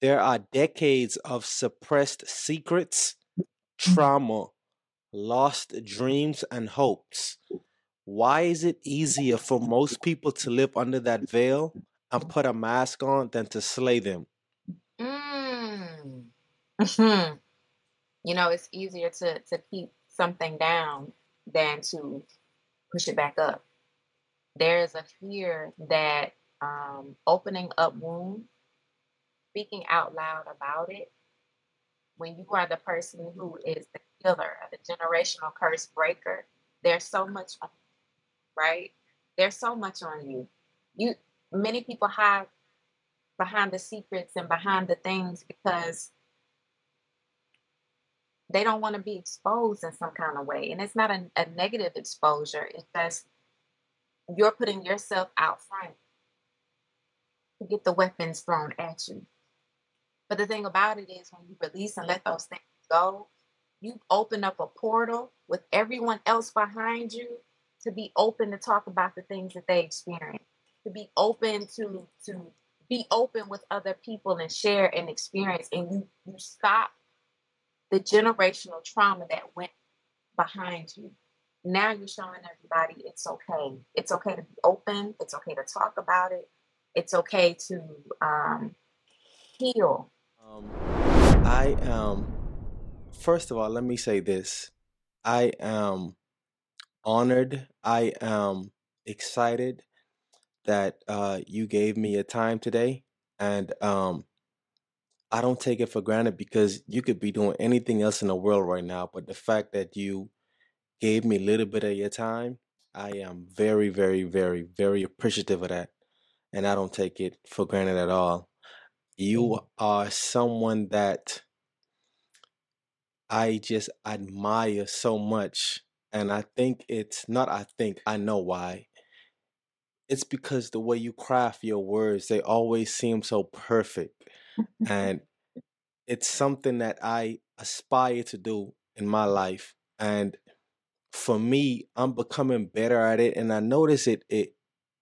There are decades of suppressed secrets, trauma, lost dreams, and hopes. Why is it easier for most people to live under that veil and put a mask on than to slay them? Mm. You know, it's easier to to keep something down than to push it back up. There is a fear that um, opening up wounds, speaking out loud about it, when you are the person who is the killer, the generational curse breaker, there's so much on right? There's so much on you. You many people hide behind the secrets and behind the things because they don't want to be exposed in some kind of way. And it's not a, a negative exposure. It's just you're putting yourself out front to get the weapons thrown at you. But the thing about it is when you release and let those things go, you open up a portal with everyone else behind you to be open to talk about the things that they experience, to be open to to be open with other people and share and experience and you you stop the generational trauma that went behind you. Now you're showing everybody it's okay. It's okay to be open. It's okay to talk about it. It's okay to um, heal. Um, I am, first of all, let me say this. I am honored. I am excited that uh, you gave me a time today. And um, I don't take it for granted because you could be doing anything else in the world right now. But the fact that you gave me a little bit of your time, I am very, very, very, very appreciative of that. And I don't take it for granted at all. You Mm. are someone that I just admire so much. And I think it's not, I think, I know why. It's because the way you craft your words, they always seem so perfect. And it's something that I aspire to do in my life. And for me, I'm becoming better at it. And I notice it, it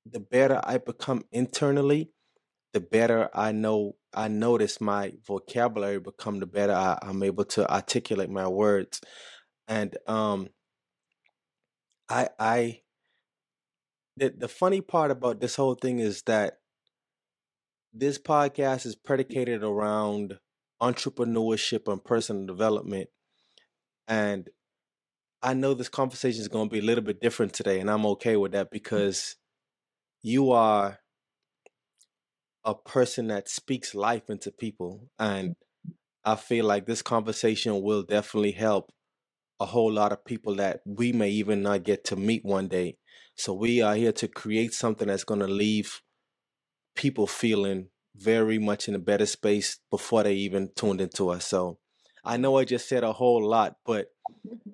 the better I become internally, the better I know I notice my vocabulary become the better I, I'm able to articulate my words. And um I I the, the funny part about this whole thing is that this podcast is predicated around entrepreneurship and personal development. And I know this conversation is going to be a little bit different today, and I'm okay with that because you are a person that speaks life into people. And mm. I feel like this conversation will definitely help a whole lot of people that we may even not get to meet one day. So we are here to create something that's going to leave people feeling very much in a better space before they even tuned into us. So I know I just said a whole lot, but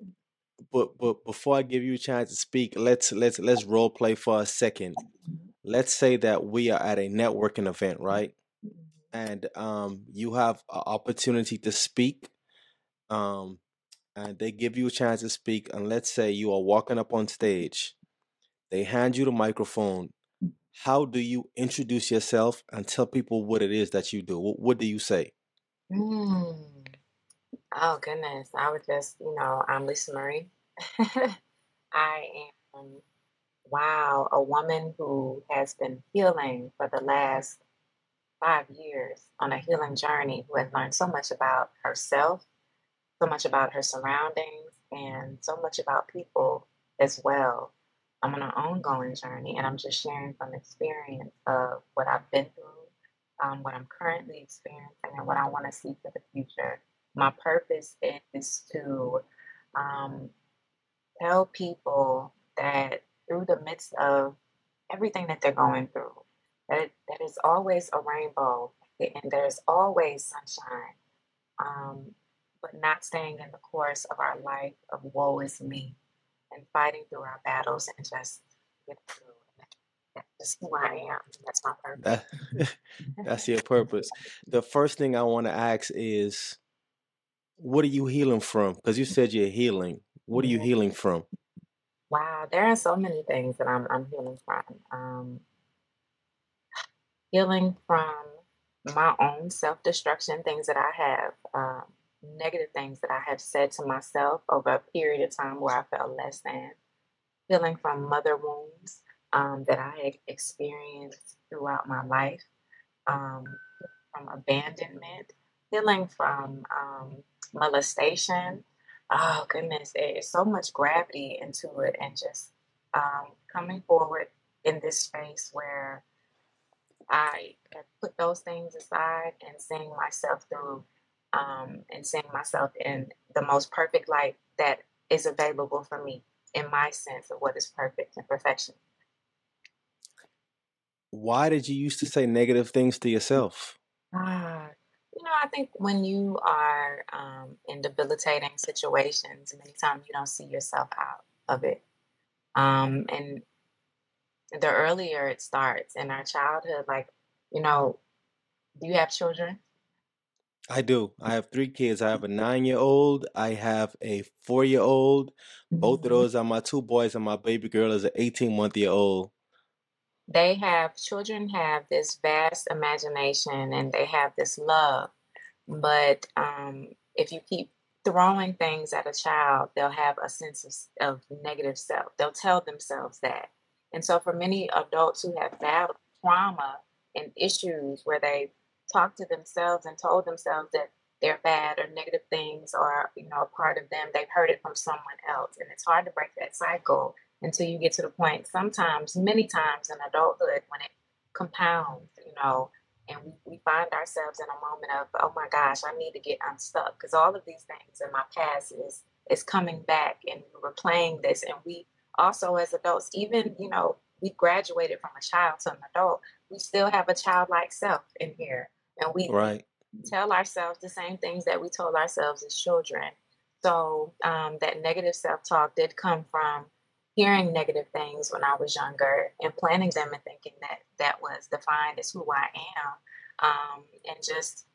but but before I give you a chance to speak, let's let's let's role play for a second. Let's say that we are at a networking event, right? And um you have an opportunity to speak. Um and they give you a chance to speak and let's say you are walking up on stage. They hand you the microphone. How do you introduce yourself and tell people what it is that you do? What, what do you say? Mm. Oh goodness, I would just, you know, I'm Lisa Marie. I am, wow, a woman who has been healing for the last five years on a healing journey, who has learned so much about herself, so much about her surroundings, and so much about people as well. I'm on an ongoing journey, and I'm just sharing from experience of what I've been through, um, what I'm currently experiencing, and what I want to see for the future. My purpose is to um, tell people that through the midst of everything that they're going through, that that is always a rainbow and there's always sunshine. Um, but not staying in the course of our life of woe is me and fighting through our battles and just get through. That's just who I am. That's my purpose. That that's your purpose. The first thing I want to ask is what are you healing from? Because you said you're healing. What are you healing from? Wow, there are so many things that I'm I'm healing from. Um, healing from my own self destruction, things that I have, um, negative things that I have said to myself over a period of time where I felt less than, healing from mother wounds um, that I experienced throughout my life, um, from abandonment, healing from um, molestation. Oh, goodness, there's so much gravity into it, and just um, coming forward in this space where I put those things aside and seeing myself through um, and seeing myself in the most perfect light that is available for me in my sense of what is perfect and perfection. Why did you used to say negative things to yourself? Ah, you know, I think when you are um, in debilitating situations, many times you don't see yourself out of it. Um, and the earlier it starts in our childhood, like, you know, do you have children? I do. I have three kids. I have a nine year old. I have a four year old. Both of Mhm. those are my two boys, and my baby girl is an 18 month year old. They have children have this vast imagination and they have this love. But um, if you keep throwing things at a child, they'll have a sense of, of negative self. They'll tell themselves that. And so, for many adults who have battled trauma and issues where they talked to themselves and told themselves that they're bad or negative things are, you know, a part of them, they've heard it from someone else. And it's hard to break that cycle until you get to the point, sometimes, many times in adulthood, when it compounds, you know, and we, we find ourselves in a moment of oh my gosh i need to get unstuck because all of these things in my past is is coming back and we're playing this and we also as adults even you know we graduated from a child to an adult we still have a childlike self in here and we, Right. tell ourselves the same things that we told ourselves as children. So um, that negative self-talk did come from hearing negative things when I was younger and planning them and thinking that that was defined as who I am, um, and just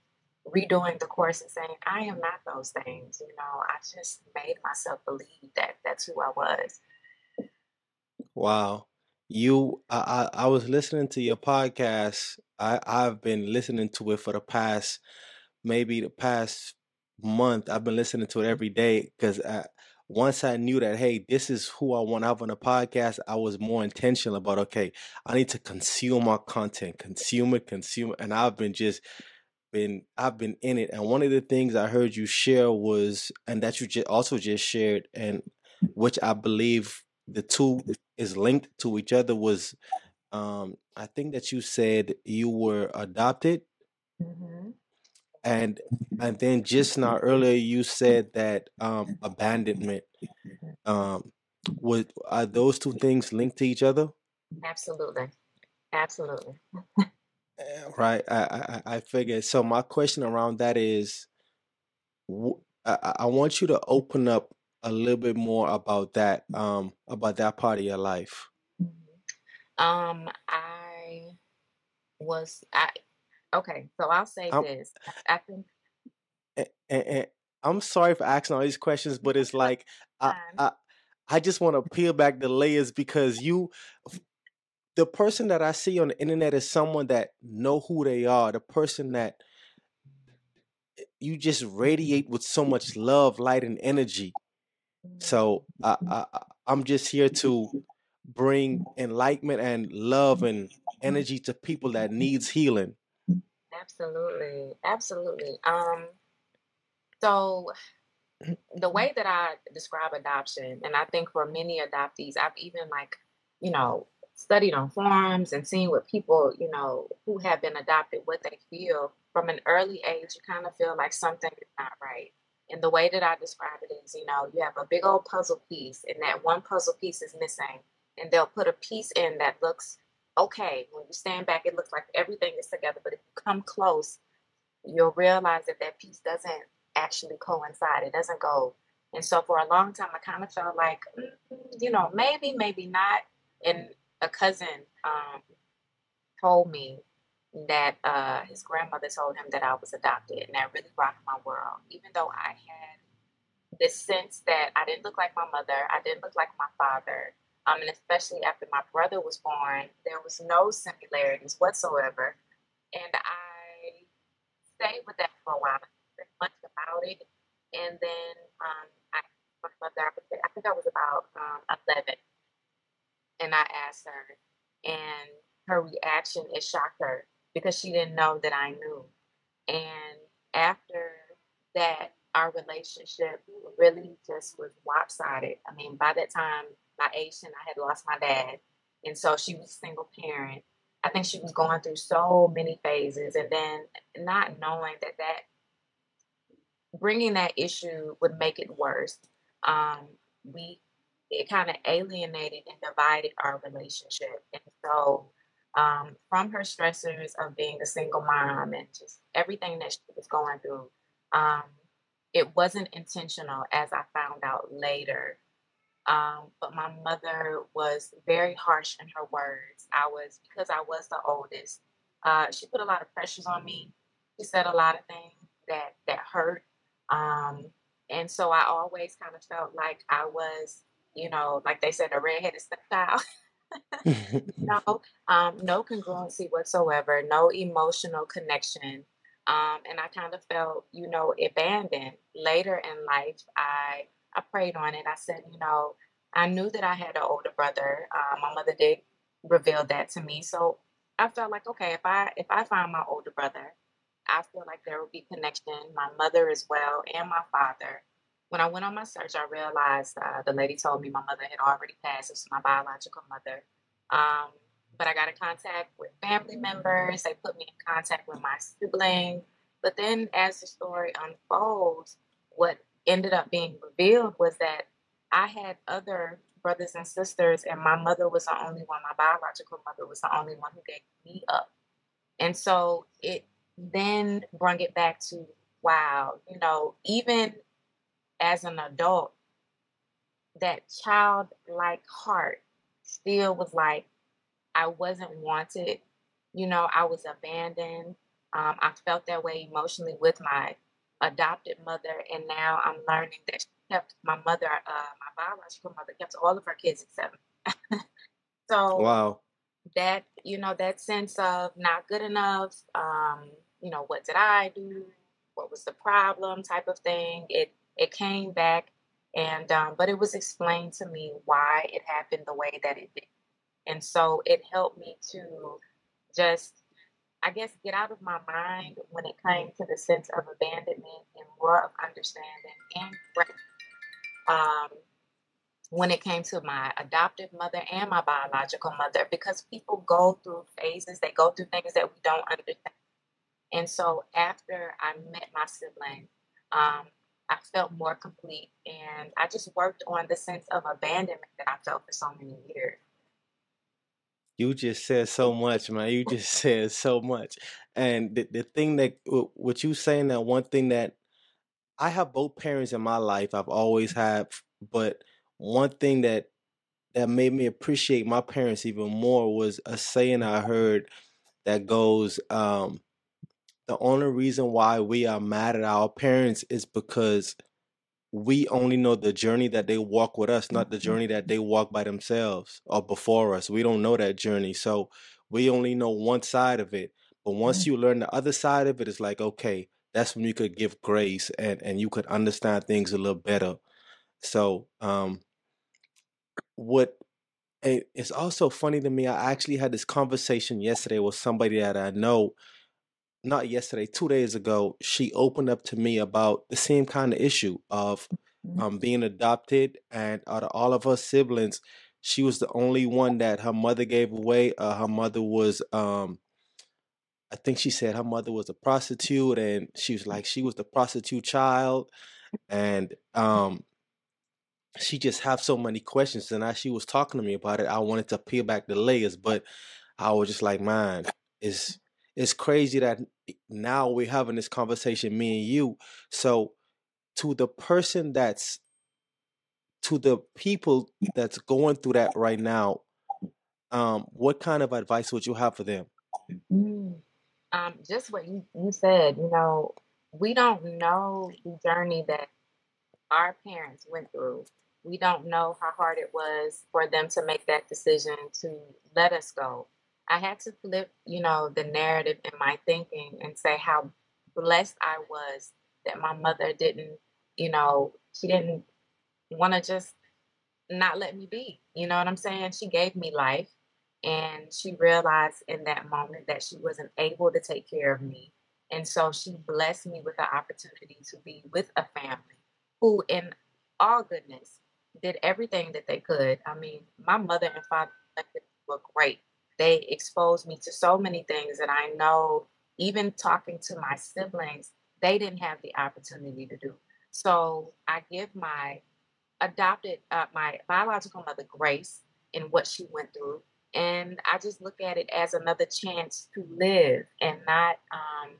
redoing the course and saying I am not those things. You know, I just made myself believe that that's who I was. Wow. You, I, I, I was listening to your podcast. I, I've been listening to it for the past, maybe the past month. I've been listening to it every day because I, once I knew that, hey, this is who I want to have on the podcast, I was more intentional about, okay, I need to consume my content, consume it, consume it. And I've been just been I've been in it, and one of the things I heard you share was, and that you just also just shared, and which I believe the two is linked to each other was, um, I think that you said you were adopted, hmm and and then just now earlier you said that um, abandonment. Um, would are those two things linked to each other? Absolutely, absolutely. Eh, Right, I, I I I figured. So my question around that is i want you to open up a little bit more about that, um, about that part of your life. Mhm. Um, I was I okay. So I'll say I'm, this. I, think and, and I'm sorry for asking all these questions, but it's like I. I, I just want to peel back the layers because you, the person that I see on the internet is someone that know who they are, the person that eh, you just radiate with so much love, light, and energy. So I, mm-hmm. I, I- I'm just here to bring enlightenment and love and energy to people that needs healing. Absolutely, absolutely. Um, so the way that I describe adoption, and I think for many adoptees, I've even like, you know, studied on forums and seen what people, you know, who have been adopted, what they feel from an early age. You kind of feel like something is not right. And the way that I describe it is, you know, you have a big old puzzle piece, and that one puzzle piece is missing, and they'll put a piece in that looks okay. When you stand back, it looks like everything is together, but if you come close, you'll realize that that piece doesn't actually coincide. It doesn't go. And so for a long time, I kind of felt like, mm, you know, maybe, maybe not. And a cousin um, told me that uh, his grandmother told him that I was adopted, and that really rocked my world. Even though I had this sense that I didn't look like my mother, I didn't look like my father, um, and especially after my brother was born, there was no similarities whatsoever. And I stayed with that for a while. Didn't much about it. And then um, I my mother, I I think I was about um, 11, and I asked her, and her reaction, it shocked her because she didn't know that I knew. And after that, our relationship really just was lopsided. I mean, by that time, my age, and I had lost my dad. And so she was a single parent. I think she was going through so many phases. And then not knowing that that bringing that issue would make it worse. Um, we it kind of alienated and divided our relationship. And so um, from her stressors of being a single mom and just everything that she was going through, um, it wasn't intentional as I found out later. Um, but my mother was very harsh in her words. I was, because I was the oldest, uh, she put a lot of pressures on me. She said a lot of things that, that hurt. Um, and so I always kind of felt like I was, you know, like they said, a redheaded stepchild. no, um, no congruency whatsoever, no emotional connection. Um, and I kind of felt, you know, abandoned. Later in life, I I prayed on it. I said, you know, I knew that I had an older brother. Uh, my mother did reveal that to me, so I felt like, okay, if I if I find my older brother, I feel like there will be connection. My mother as well, and my father. When I went on my search, I realized uh, the lady told me my mother had already passed. It was my biological mother. Um, but I got in contact with family members. They put me in contact with my sibling. But then, as the story unfolds, what ended up being revealed was that I had other brothers and sisters, and my mother was the only one, my biological mother was the only one who gave me up. And so it then brought it back to wow, you know, even as an adult, that childlike heart still was like, I wasn't wanted. You know, I was abandoned. Um, I felt that way emotionally with my adopted mother, and now I'm learning that she kept my mother, uh, my biological mother, kept all of her kids except me. so wow. that you know, that sense of not good enough. Um, you know, what did I do? What was the problem? Type of thing. It it came back, and um, but it was explained to me why it happened the way that it did. And so it helped me to just, I guess, get out of my mind when it came to the sense of abandonment and more of understanding and. Um, when it came to my adoptive mother and my biological mother, because people go through phases, they go through things that we don't understand. And so after I met my sibling, um, I felt more complete and I just worked on the sense of abandonment that I felt for so many years. You just said so much, man. You just said so much. And the, the thing that, what you saying that one thing that I have both parents in my life, I've always had, but one thing that that made me appreciate my parents even more was a saying I heard that goes, um, the only reason why we are mad at our parents is because we only know the journey that they walk with us, not the Mhm. journey that they walk by themselves or before us. We don't know that journey. So we only know one side of it. But once you learn the other side of it, it's like, okay, that's when you could give grace and, and you could understand things a little better. So um what it's also funny to me, I actually had this conversation yesterday with somebody that I know not yesterday, two days ago, she opened up to me about the same kind of issue of Mhm. um, being adopted, and out of all of her siblings, she was the only one that her mother gave away. Uh, her mother was, um, I think she said her mother was a prostitute, and she was like she was the prostitute child, and um, she just have so many questions. And as she was talking to me about it, I wanted to peel back the layers, but I was just like, man, it's it's crazy that now we're having this conversation, me and you. So to the person that's to the people that's going through that right now, um, what kind of advice would you have for them? Mm. Um, just what you, you said, you know, we don't know the journey that our parents went through. We don't know how hard it was for them to make that decision to let us go. I had to flip, you know, the narrative in my thinking and say how blessed I was that my mother didn't, you know, she didn't want to just not let me be. You know what I'm saying? She gave me life and she realized in that moment that she wasn't able to take care of me. And so she blessed me with the opportunity to be with a family who, in all goodness, did everything that they could. I mean, my mother and father were great. They exposed me to so many things that I know, even talking to my siblings, they didn't have the opportunity to do. So I give my adopted, uh, my biological mother grace in what she went through. And I just look at it as another chance to live and not, um,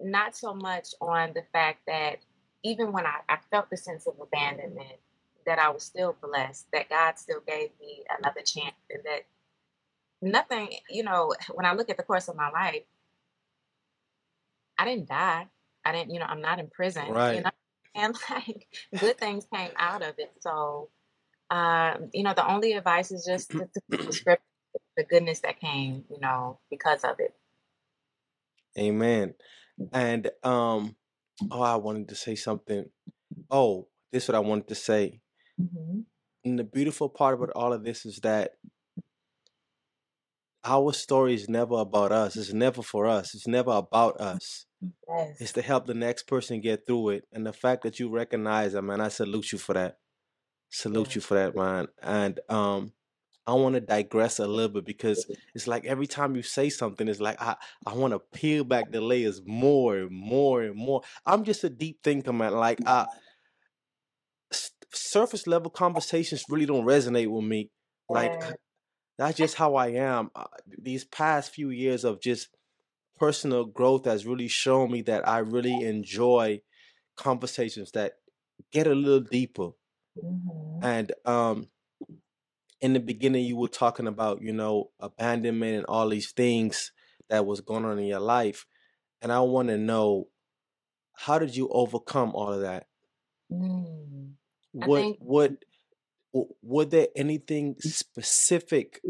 not so much on the fact that even when I, I felt the sense of abandonment, that I was still blessed, that God still gave me another chance, and that nothing, you know, when I look at the course of my life, I didn't die. I didn't, you know, I'm not in prison, you Right. know, and like good things came out of it. So, um, you know, the only advice is just to, to the script, the goodness that came, you know, because of it. Amen. And um, oh, I wanted to say something. Oh, this is what I wanted to say. hmm And the beautiful part about all of this is that our story is never about us. It's never for us. It's never about us. It's to help the next person get through it. And the fact that you recognize that, man, I salute you for that. Salute Yeah. you for that, man. And um, I want to digress a little bit because it's like every time you say something, it's like I, I want to peel back the layers more and more and more. I'm just a deep thinker, man. Like I s- surface level conversations really don't resonate with me. Like. That's just how I am. Uh, these past few years of just personal growth has really shown me that I really enjoy conversations that get a little deeper. hmm And um, in the beginning, you were talking about, you know, abandonment and all these things that was going on in your life. And I want to know, how did you overcome all of that? Mm. What, think. what, w- were there anything specific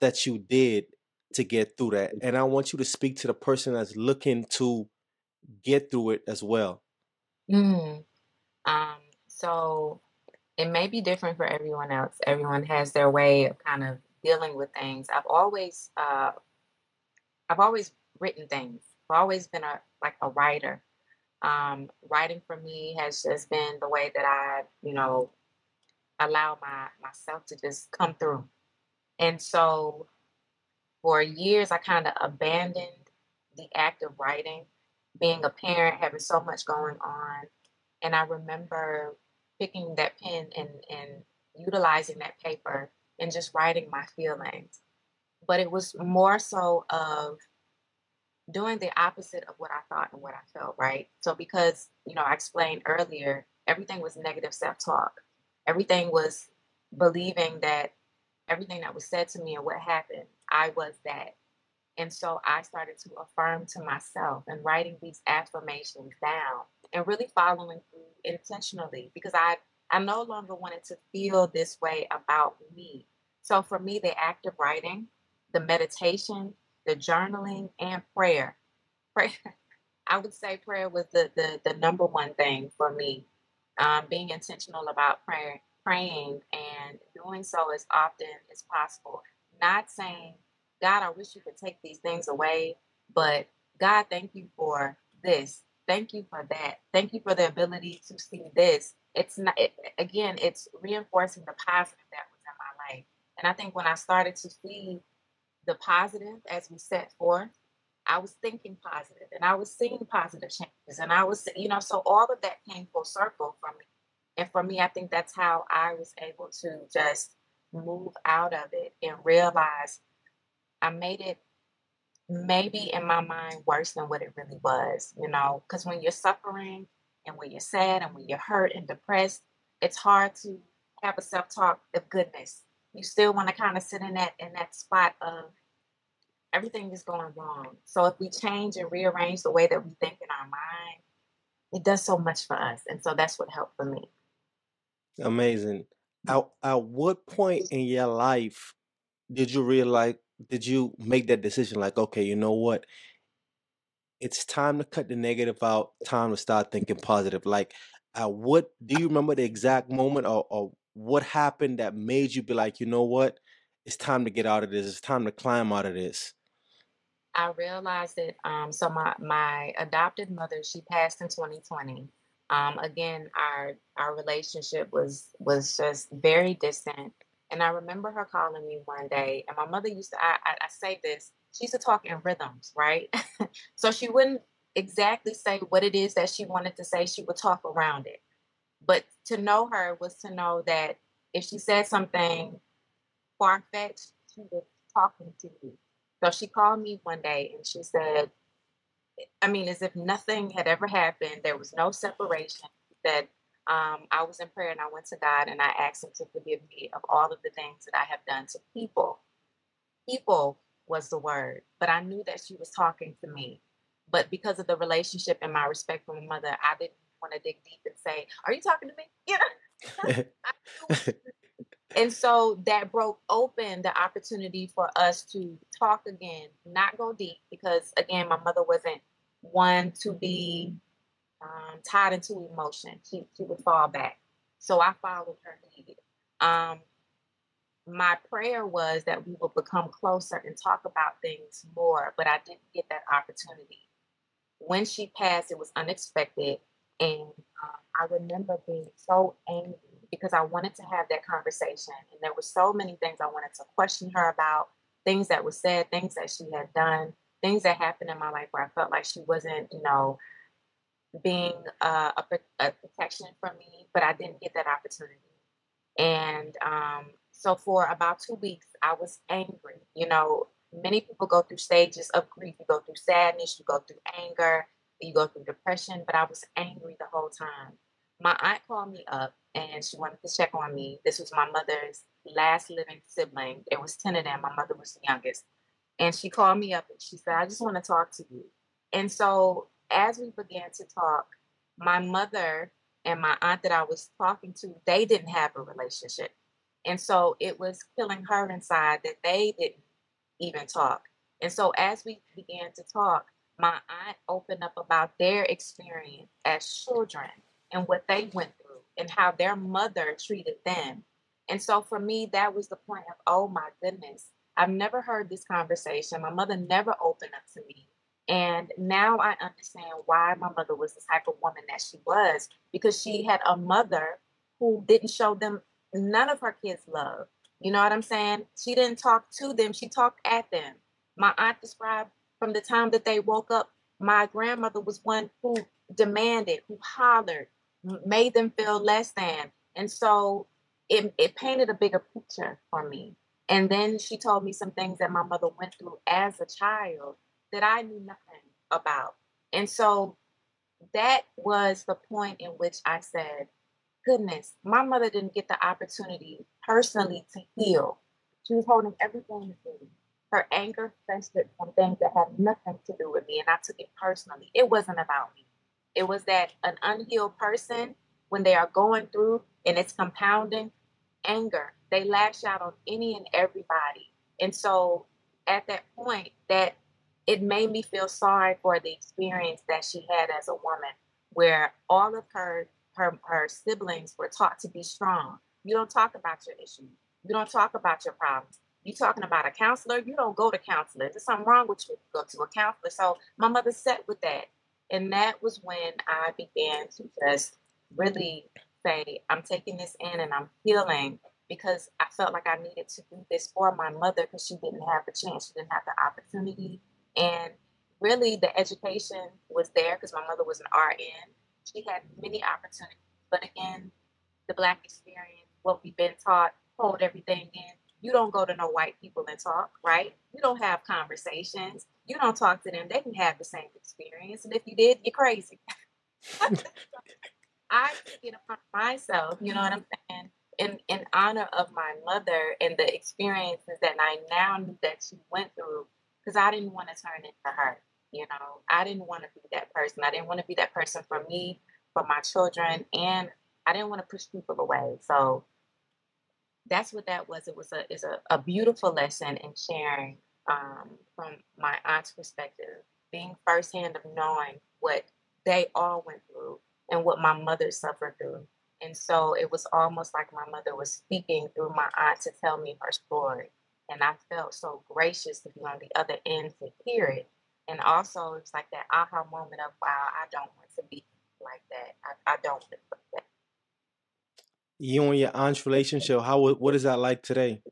that you did to get through that? And I want you to speak to the person that's looking to get through it as well. Mm. Um. So it may be different for everyone else. Everyone has their way of kind of dealing with things. I've always uh I've always written things. I've always been a like a writer. Um writing for me has just been the way that I, you know, allow my myself to just come through. And so for years I kind of abandoned the act of writing, being a parent, having so much going on. And I remember picking that pen and and utilizing that paper and just writing my feelings. But it was more so of doing the opposite of what I thought and what I felt, right? So because, you know, I explained earlier, everything was negative self-talk. Everything was believing that everything that was said to me and what happened, I was that. And so I started to affirm to myself and writing these affirmations down and really following through intentionally because I I no longer wanted to feel this way about me. So for me, the act of writing, the meditation, the journaling, and prayer. Prayer I would say prayer was the the, the number one thing for me. Um, being intentional about praying and doing so as often as possible. Not saying, God, I wish you could take these things away, but God, thank you for this. Thank you for that. Thank you for the ability to see this. It's not it, again, it's reinforcing the positive that was in my life. And I think when I started to see the positive as we set forth, I was thinking positive and I was seeing positive changes. And I was, you know, so all of that came full circle for me. And for me, I think that's how I was able to just move out of it and realize I made it maybe in my mind worse than what it really was, you know, because when you're suffering and when you're sad and when you're hurt and depressed, it's hard to have a self-talk of goodness. You still want to kind of sit in that in that spot of everything is going wrong. So if we change and rearrange the way that we think in our mind, it does so much for us. And so that's what helped for me. Amazing. At, at what point in your life did you realize, did you make that decision like, okay, you know what? it's time to cut the negative out, time to start thinking positive. Like, uh, what do you remember the exact moment or, or what happened that made you be like, you know what? It's time to get out of this. It's time to climb out of this. I realized that um, so my my adopted mother she passed in 2020. Um, again, our our relationship was was just very distant, and I remember her calling me one day, and my mother used to I, I, I say this she used to talk in rhythms, right? so she wouldn't exactly say what it is that she wanted to say. She would talk around it, but to know her was to know that if she said something far fetched, she was talking to you so she called me one day and she said, I mean, as if nothing had ever happened, there was no separation. That um, I was in prayer and I went to God and I asked Him to forgive me of all of the things that I have done to people. People was the word, but I knew that she was talking to me. But because of the relationship and my respect for my mother, I didn't want to dig deep and say, Are you talking to me? You know? And so that broke open the opportunity for us to talk again, not go deep, because again, my mother wasn't one to be um, tied into emotion. She, she would fall back. So I followed her lead. Um, my prayer was that we would become closer and talk about things more, but I didn't get that opportunity. When she passed, it was unexpected. And uh, I remember being so angry because I wanted to have that conversation. And there were so many things I wanted to question her about, things that were said, things that she had done, things that happened in my life where I felt like she wasn't, you know, being uh, a, a, protection for me, but I didn't get that opportunity. And um, so for about two weeks, I was angry. You know, many people go through stages of grief. You go through sadness, you go through anger, you go through depression, but I was angry the whole time. My aunt called me up and she wanted to check on me. This was my mother's last living sibling. There was 10 of them. My mother was the youngest. And she called me up and she said, I just want to talk to you. And so as we began to talk, my mother and my aunt that I was talking to, they didn't have a relationship. And so it was killing her inside that they didn't even talk. And so as we began to talk, my aunt opened up about their experience as children and what they went through and how their mother treated them. And so for me, that was the point of, oh my goodness, I've never heard this conversation. My mother never opened up to me. And now I understand why my mother was the type of woman that she was because she had a mother who didn't show them none of her kids love. You know what I'm saying? She didn't talk to them, she talked at them. My aunt described from the time that they woke up, my grandmother was one who demanded, who hollered, made them feel less than. And so it, it painted a bigger picture for me. And then she told me some things that my mother went through as a child that I knew nothing about. And so that was the point in which I said, goodness, my mother didn't get the opportunity personally to heal. She was holding everything in. Her anger festered from things that had nothing to do with me, and I took it personally. It wasn't about me. It was that an unhealed person, when they are going through and it's compounding anger, they lash out on any and everybody. And so at that point, that it made me feel sorry for the experience that she had as a woman, where all of her her her siblings were taught to be strong. You don't talk about your issues. You don't talk about your problems. You talking about a counselor? You don't go to counselors. There's something wrong with you. Go to a counselor. So my mother sat with that and that was when I began to just really say, I'm taking this in and I'm healing because I felt like I needed to do this for my mother because she didn't have the chance, she didn't have the opportunity. And really, the education was there because my mother was an RN. She had many opportunities. But again, the Black experience, what we've been taught, hold everything in. You don't go to no white people and talk, right? You don't have conversations you don't talk to them, they can have the same experience. And if you did, you're crazy. I took it upon myself, you know what I'm saying? In, in honor of my mother and the experiences that I now knew that she went through, because I didn't want to turn into her. You know, I didn't want to be that person. I didn't want to be that person for me, for my children, and I didn't want to push people away. So that's what that was. It was a is a, a beautiful lesson in sharing um, from my aunt's perspective being firsthand of knowing what they all went through and what my mother suffered through. And so it was almost like my mother was speaking through my aunt to tell me her story. And I felt so gracious to be on the other end to hear it. And also, it's like that aha moment of, wow, I don't want to be like that. I, I don't live like that. You and your aunt's relationship, how what is that like today?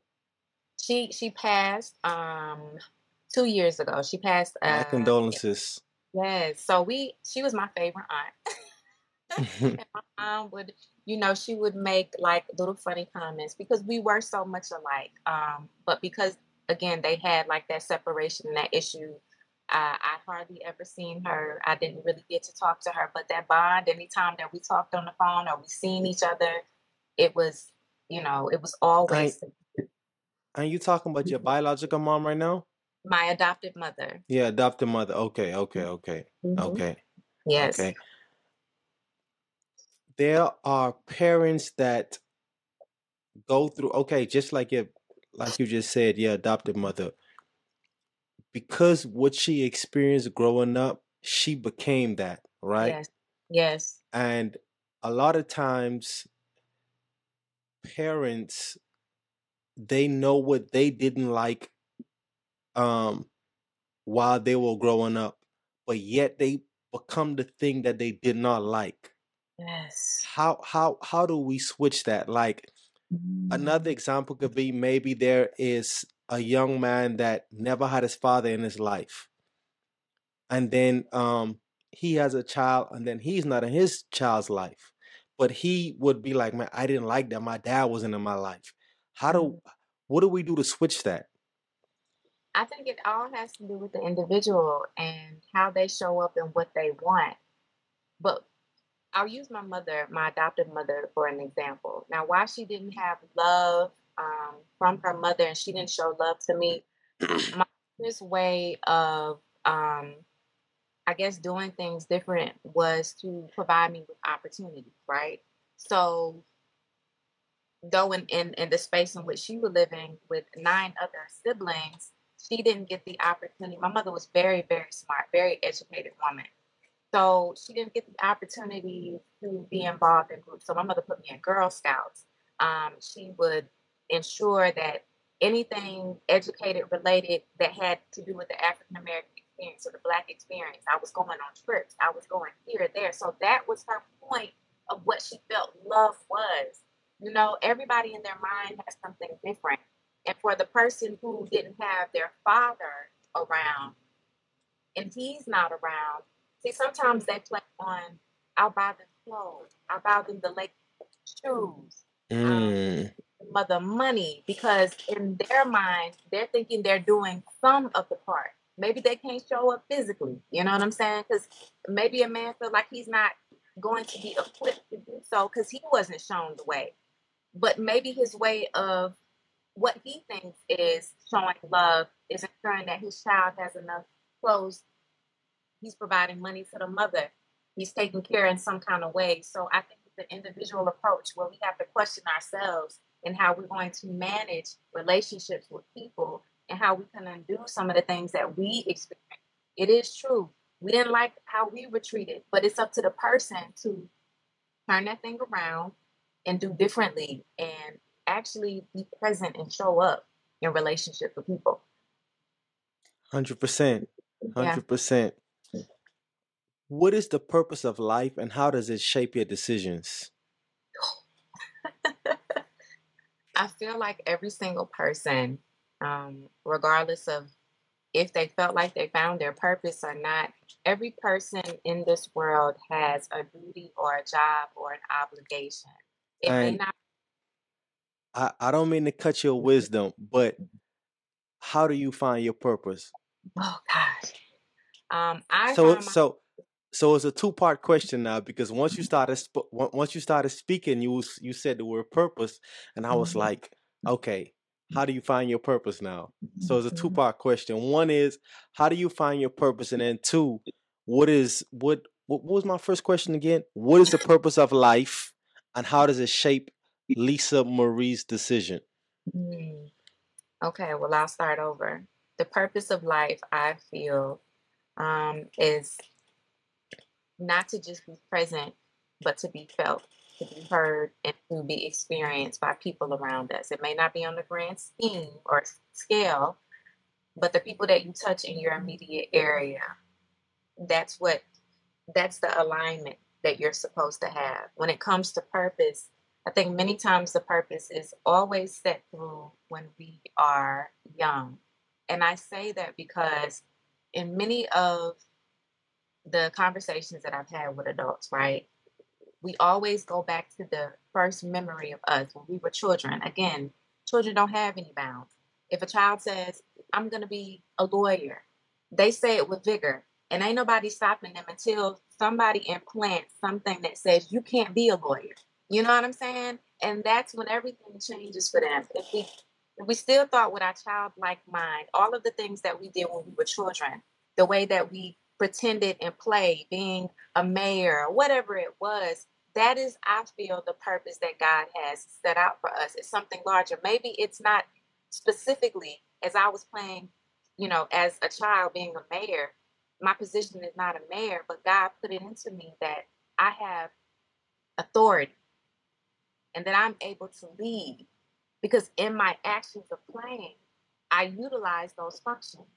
She she passed um two years ago. She passed. My Uh, condolences. yes. So we she was my favorite aunt. and my mom would, you know, she would make like little funny comments because we were so much alike. Um, but because again they had like that separation and that issue, uh, I hardly ever seen her. I didn't really get to talk to her, but that bond, anytime that we talked on the phone or we seen each other, it was, you know, it was I always and you talking about your biological mom right now? my adopted mother. Yeah, adopted mother. Okay, okay, okay, hmm okay, Yes. okay. There are parents that go through okay, just like your like you just said, your adopted mother. Because what she experienced growing up, she became that, right? Yes. Yes. And a lot of times parents they know what they didn't like um while they were growing up, but yet they become the thing that they did not like. Yes. How how how do we switch that? Like another Mm. example could be maybe there is a young man that never had his father in his life. And then um he has a child and then he's not in his child's life. But he would be like, Man, I didn't like that. My dad wasn't in my life. How do what do we do to switch that? I think it all has to do with the individual and how they show up and what they want. But I'll use my mother, my adopted mother, for an example. Now, why she didn't have love um, from her mother and she didn't show love to me, my mother's way of, um, I guess, doing things different was to provide me with opportunities, right? So, in, in, in the space in which she was living with nine other siblings, she didn't get the opportunity. My mother was very, very smart, very educated woman. So she didn't get the opportunity to be involved in groups. So my mother put me in Girl Scouts. Um, she would ensure that anything educated related that had to do with the African American experience or the Black experience, I was going on trips. I was going here, there. So that was her point of what she felt love was. You know, everybody in their mind has something different. And for the person who didn't have their father around and he's not around, see, sometimes they play on, I'll buy them clothes, I'll buy them the latest shoes, um, Mm. mother money, because in their mind, they're thinking they're doing some of the part. Maybe they can't show up physically. You know what I'm saying? Because maybe a man feel like he's not going to be equipped to do so because he wasn't shown the way. But maybe his way of what he thinks is showing love is ensuring that his child has enough clothes. He's providing money to the mother. He's taking care in some kind of way. So I think it's an individual approach where we have to question ourselves and how we're going to manage relationships with people and how we can undo some of the things that we experience. It is true. We didn't like how we were treated, but it's up to the person to turn that thing around and do differently and actually be present and show up in relationship with people. Hundred percent. Hundred percent. What is the purpose of life and how does it shape your decisions? I feel like every single person, um, regardless of if they felt like they found their purpose or not, every person in this world has a duty or a job or an obligation. And not, I, I don't mean to cut your wisdom, but how do you find your purpose? oh gosh. Um, I So my, so so it's a two part question now because once you started sp- once you started speaking, you was, you said the word purpose, and I was Mhm, like, okay, how do you find your purpose now? So it's a two mhm. part question. One is how do you find your purpose, and then two, what is what what was my first question again? What is the purpose of life, and how does it shape Lisa Marie's decision? Mm. Okay, well, I'll start over. The purpose of life, I feel, um, is not to just be present, but to be felt, to be heard, and to be experienced by people around us. It may not be on the grand scheme or scale, but the people that you touch in your immediate area, that's what that's the alignment that you're supposed to have. When it comes to purpose, I think many times the purpose is always set through when we are young. And I say that because in many of the conversations that I've had with adults, right, we always go back to the first memory of us when we were children. Again, children don't have any bounds. If a child says, I'm going to be a lawyer, they say it with vigor. And ain't nobody stopping them until somebody implants something that says you can't be a lawyer. You know what I'm saying? And that's when everything changes for them. If we if we still thought with our childlike mind, all of the things that we did when we were children, the way that we pretended and played, being a mayor, whatever it was, that is, I feel, the purpose that God has set out for us. It's something larger. Maybe it's not specifically as I was playing, you know, as a child being a mayor, my position is not a mayor, but God put it into me that I have authority and that I'm able to lead because in my actions of playing, I utilize those functions.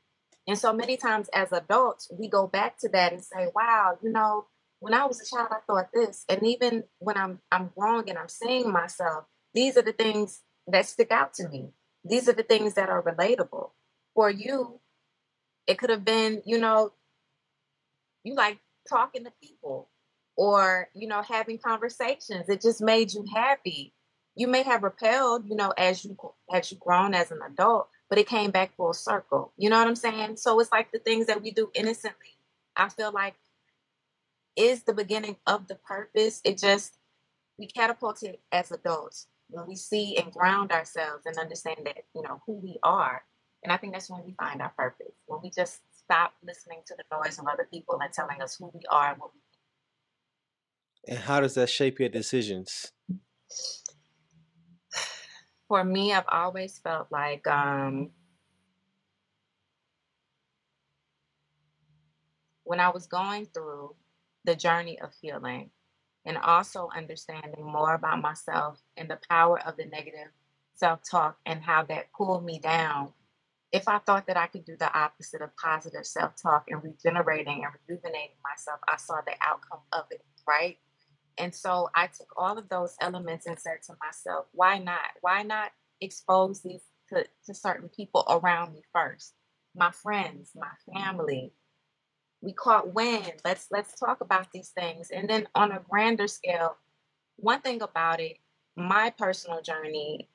And so many times as adults, we go back to that and say, wow, you know, when I was a child, I thought this. And even when I'm I'm wrong and I'm seeing myself, these are the things that stick out to me. These are the things that are relatable. For you, it could have been, you know, you like talking to people or you know having conversations. It just made you happy. You may have repelled you know as you as you grown as an adult but it came back full circle. You know what i'm saying? So it's like the things that we do innocently i feel like is the beginning of the purpose. It just we catapult it as adults when we see and ground ourselves and understand that you know who we are. And i think that's when we find our purpose when we just stop listening to the noise of other people and telling us who we are and what we and how does that shape your decisions? For me, I've always felt like um, when I was going through the journey of healing and also understanding more about myself and the power of the negative self talk and how that pulled me down. If I thought that I could do the opposite of positive self talk and regenerating and rejuvenating myself, I saw the outcome of it, right? And so I took all of those elements and said to myself, why not? Why not expose these to, to certain people around me first? My friends, my family. We caught wind. Let's let's talk about these things. And then on a grander scale, one thing about it, my personal journey,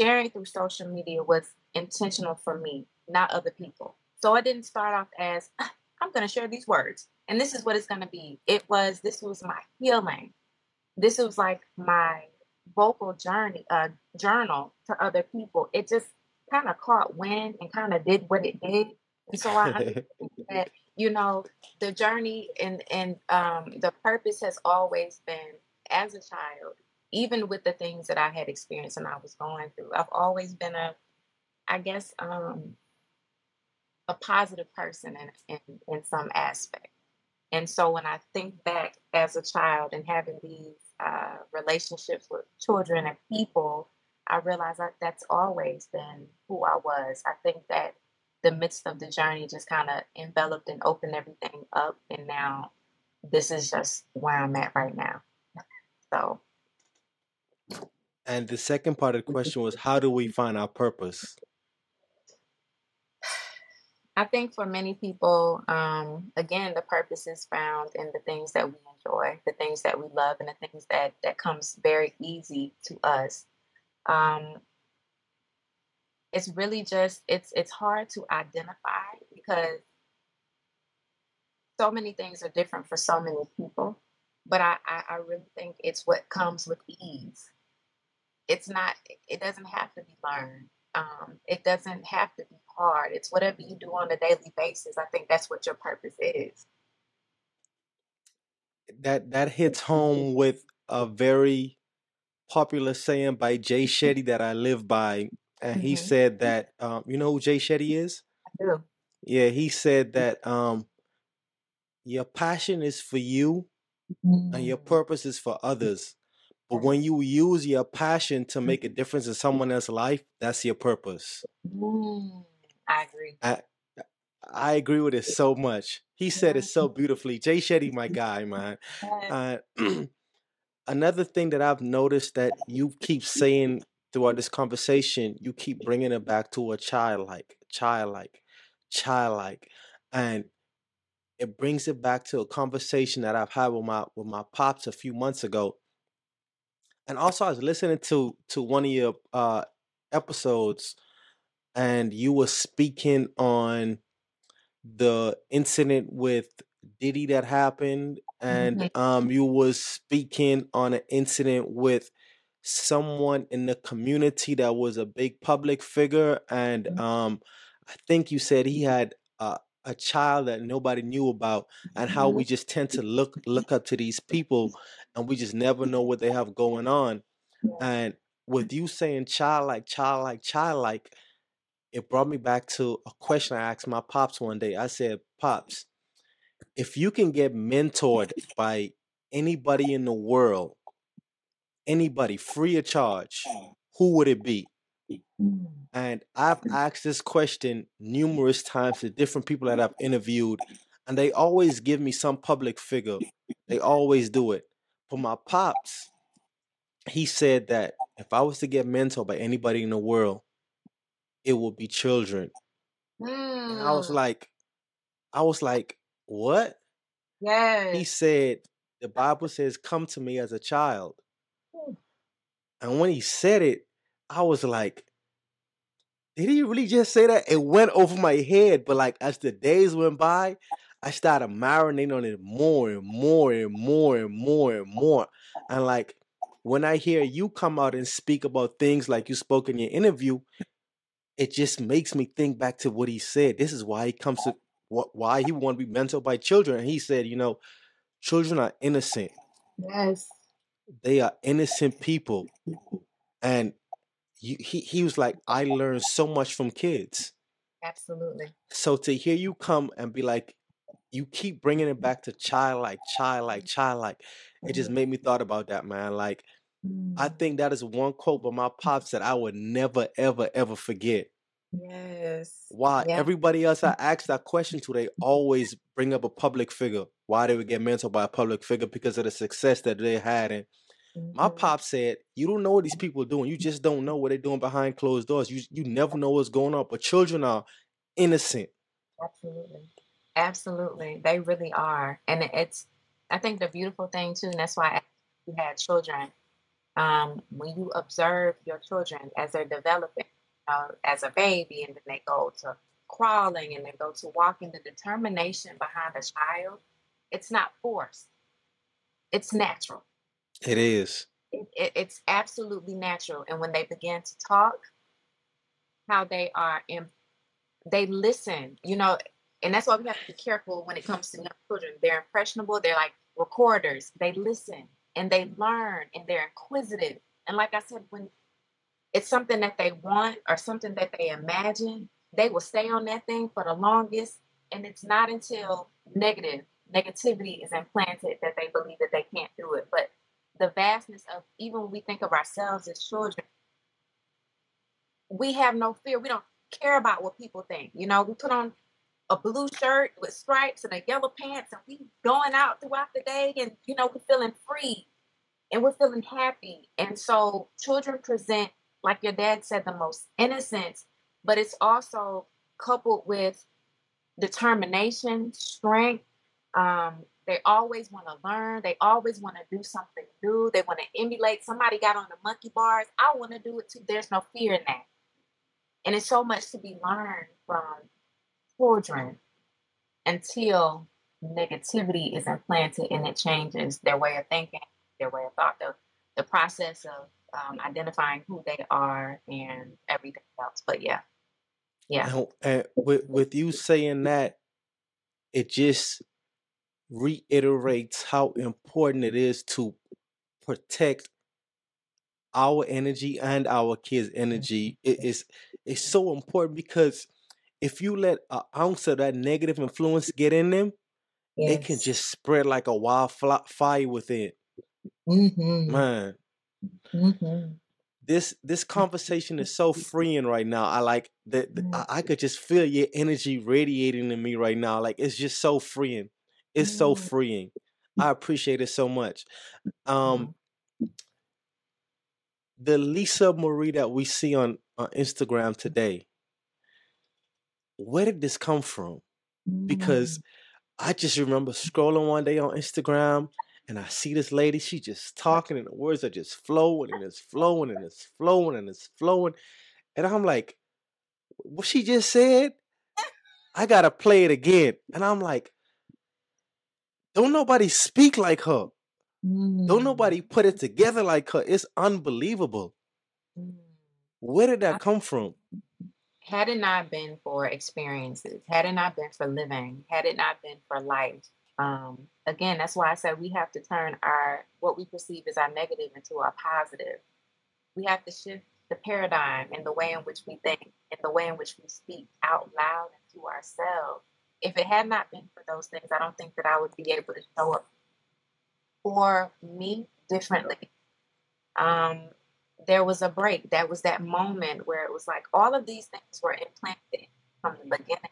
sharing through social media was intentional for me, not other people. So I didn't start off as I'm going to share these words and this is what it's going to be. It was this was my healing. This was like my vocal journey, uh, journal to other people. It just kind of caught wind and kind of did what it did. And so I understand that you know the journey and and um, the purpose has always been as a child, even with the things that I had experienced and I was going through. I've always been a, I guess, um, a positive person in, in in some aspect. And so when I think back as a child and having these uh, relationships with children and people, I realize that that's always been who I was. I think that the midst of the journey just kind of enveloped and opened everything up. And now this is just where I'm at right now. So. And the second part of the question was how do we find our purpose? I think for many people, um, again, the purpose is found in the things that we enjoy, the things that we love, and the things that that comes very easy to us. Um, it's really just it's it's hard to identify because so many things are different for so many people. But I, I, I really think it's what comes with ease. It's not. It doesn't have to be learned. Um, it doesn't have to be hard. It's whatever you do on a daily basis. I think that's what your purpose is. That that hits home with a very popular saying by Jay Shetty that I live by, and mm-hmm. he said that um, you know who Jay Shetty is. I do. Yeah, he said that um your passion is for you and your Mm, purpose is for others. But when you use your passion to make a difference in someone else's life, that's your purpose. Mm, I agree. I I agree with it so much. He said it so beautifully. Jay Shetty, my guy, man. Uh, another thing that I've noticed that you keep saying throughout this conversation, you keep bringing it back to a childlike, childlike, childlike, and it brings it back to a conversation that I've had with my with my pops a few months ago. And also, I was listening to to one of your uh, episodes, and you were speaking on the incident with Diddy that happened, and Mhm, um, you was speaking on an incident with someone in the community that was a big public figure, and mhm, um, I think you said he had a, a child that nobody knew about, and how we just tend to look look up to these people, and we just never know what they have going on. And with you saying childlike, childlike, childlike, it brought me back to a question I asked my pops one day. I said, Pops, if you can get mentored by anybody in the world, anybody free of charge, who would it be? And I've asked this question numerous times to different people that I've interviewed, and they always give me some public figure. They always do it. For my pops, he said that if I was to get mentored by anybody in the world, it would be children. And I was mm, like, I was like, what? Yeah. He said, the Bible says, come to me as a child. Mm, And when he said it, I was like, did he really just say that? It went over my head, but like as the days went by, I started marinating on it more and more and more and more and more. And like when I hear you come out and speak about things like you spoke in your interview, it just makes me think back to what he said. This is why he comes to why he want to be mentored by children. And he said, you know, children are innocent. yes. They are innocent people. And you, he, he was like, I learned so much from kids. Absolutely. So to hear you come and be like, you keep bringing it back to childlike, childlike, childlike. It just Mhm, made me thought about that, man. Like, I mm, think that is one quote by my pops that I would never, ever, ever forget. yes. Why? Yeah. Everybody else I ask that question to, they always bring up a public figure. Why they would get mentored by a public figure? Because of the success that they had. And my Mhm, pop said, You don't know what these people are doing. You just don't know what they're doing behind closed doors. You you never know what's going on. But children are innocent. absolutely. Absolutely. They really are. And it's, I think the beautiful thing too, and that's why I asked if you had children, um, when you observe your children as they're developing, uh, as a baby, and then they go to crawling and they go to walking, the determination behind a child, it's not forced, it's natural. It is. It, it, it's absolutely natural. And when they begin to talk, how they are in, they listen, you know, and that's why we have to be careful when it comes to young children. They're impressionable, they're like recorders. They listen and they learn and they're inquisitive. And like I said, when it's something that they want or something that they imagine, they will stay on that thing for the longest. And it's not until negative negativity is implanted that they believe that they can't do it. But the vastness of even when we think of ourselves as children, we have no fear. We don't care about what people think. You know, we put on a blue shirt with stripes and a yellow pants and we going out throughout the day and you know we're feeling free and we're feeling happy. And so children present like your dad said the most innocence but it's also coupled with determination strength um, they always want to learn they always want to do something new they want to emulate. Somebody got on the monkey bars i want to do it too. There's no fear in that. And it's so much to be learned from children until negativity is implanted and it changes their way of thinking, their way of thought, the, the process of um, identifying who they are and everything else. But yeah, yeah. And, with with you saying that, it just reiterates how important it is to protect our energy and our kids' energy. It is it's so important because if you let an ounce of that negative influence get in them, it can just spread like a wildfire within. Mhm. Man, Mhm. this this conversation is so freeing right now. I like that. I, I could just feel your energy radiating in me right now. Like it's just so freeing. It's so Mm. freeing. I appreciate it so much. Um, Mm. the Lisa Marie that we see on, on Instagram today, where did this come from? Because Mm. I just remember scrolling one day on Instagram and I see this lady, she just talking and the words are just flowing and it's flowing and it's flowing and it's flowing. And I'm like, what she just said? I gotta play it again. And I'm like, don't nobody speak like her. Don't Mm. nobody put it together like her. It's unbelievable. Mm. Where did that come from? Had it not been for experiences, had it not been for living, had it not been for life, um, again, that's why I said we have to turn our what we perceive as our negative into our positive. We have to shift the paradigm and the way in which we think and the way in which we speak out loud and to ourselves. If it had not been for those things, I don't think that I would be able to show up for me differently. Um, there was a break. That was that moment where it was like all of these things were implanted from the beginning.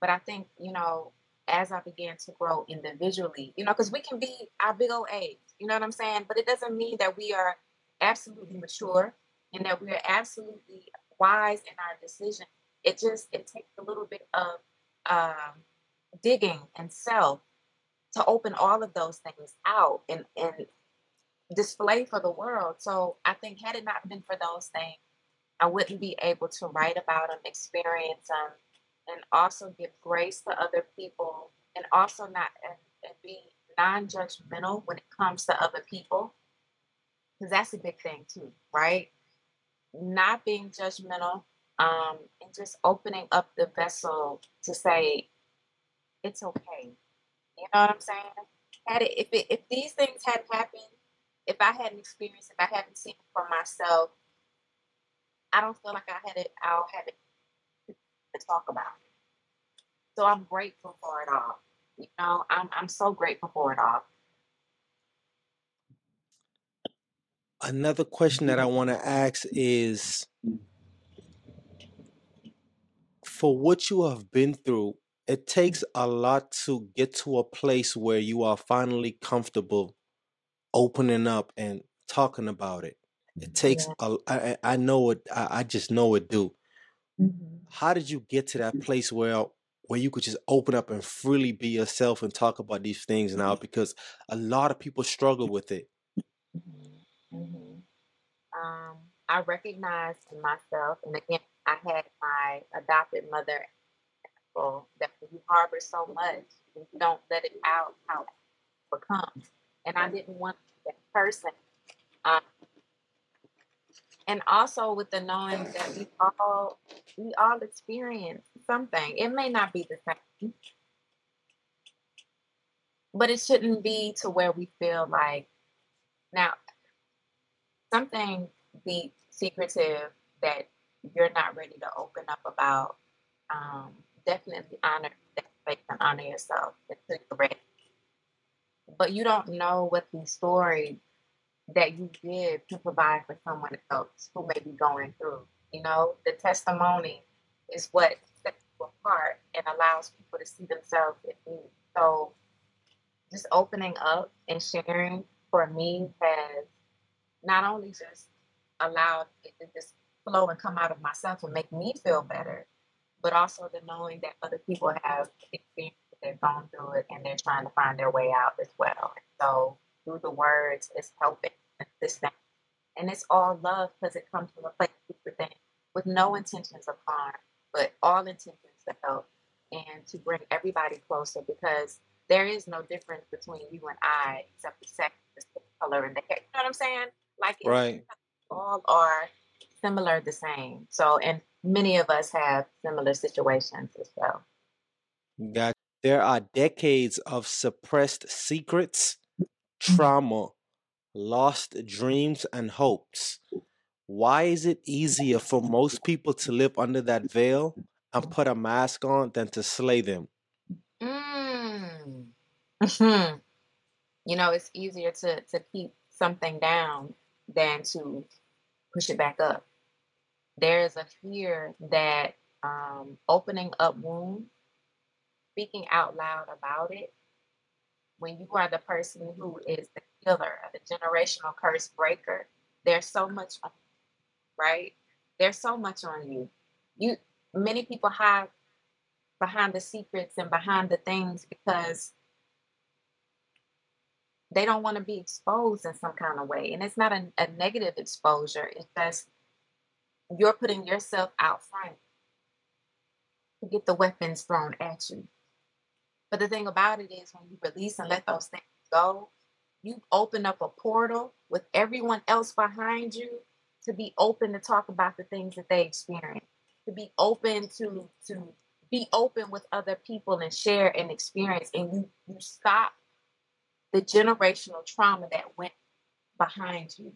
But I think, you know, as I began to grow individually, you know, because we can be our big old age, you know what I'm saying? But it doesn't mean that we are absolutely mature and that we are absolutely wise in our decision. It just it takes a little bit of um, digging and self to open all of those things out and and display for the world. So I think had it not been for those things, I wouldn't be able to write about them, experience them, and also give grace to other people, and also not and, and be non-judgmental when it comes to other people, because that's a big thing too, right? Not being judgmental, um, and just opening up the vessel to say it's okay. You know what I'm saying? Had it if it if these things hadn't happened, if I hadn't experienced, if I hadn't seen it for myself, I don't feel like I had it. I'll have it to talk about. So I'm grateful for it all. You know, I'm I'm so grateful for it all. Another question that I want to ask is for what you have been through, it takes a lot to get to a place where you are finally comfortable opening up and talking about it. It takes Yeah. a I, I know it I, I just know it do. hmm How did you get to that place where where you could just open up and freely be yourself and talk about these things now because a lot of people struggle with it. hmm hmm Um, I recognized myself, and again, I had my adopted mother that you harbor so much, and you don't let it out, how it becomes. And I didn't want to be that person. Um, and also with the knowing that we all we all experience something. It may not be the same, but it shouldn't be to where we feel like now something be secretive that you're not ready to open up about. Um, definitely honor that space and honor yourself until you're ready. But you don't know what the story that you give to provide for someone else who may be going through. You know, the testimony is what sets you apart and allows people to see themselves in you. So just opening up and sharing for me has not only just allowed it to just flow and come out of myself and make me feel better, but also the knowing that other people have experienced they've gone through it, and they're trying to find their way out as well. So through the words, it's helping this thing, and it's all love because it comes from a place of within, with no intentions of harm, but all intentions to help and to bring everybody closer because there is no difference between you and I except the sex, the color, and the hair. You know what I'm saying? Like Right. all are similar, the same. So, and many of us have similar situations as well. Got there are decades of suppressed secrets, Mhm. trauma, lost dreams and hopes. Why is it easier for most people to live under that veil and put a mask on than to slay them. Mm. you know, it's easier to to keep something down than to push it back up. There is a fear that um, opening up wounds, speaking out loud about it, when you are the person who is the killer, the generational curse breaker, there's so much, right? There's so much on you. You many people hide behind the secrets and behind the things because they don't want to be exposed in some kind of way. And it's not a, a negative exposure, it's just you're putting yourself out front to get the weapons thrown at you. But the thing about it is, when you release and let those things go, you open up a portal with everyone else behind you to be open to talk about the things that they experience, to be open to to be open with other people and share and experience, and you you stop the generational trauma that went behind you.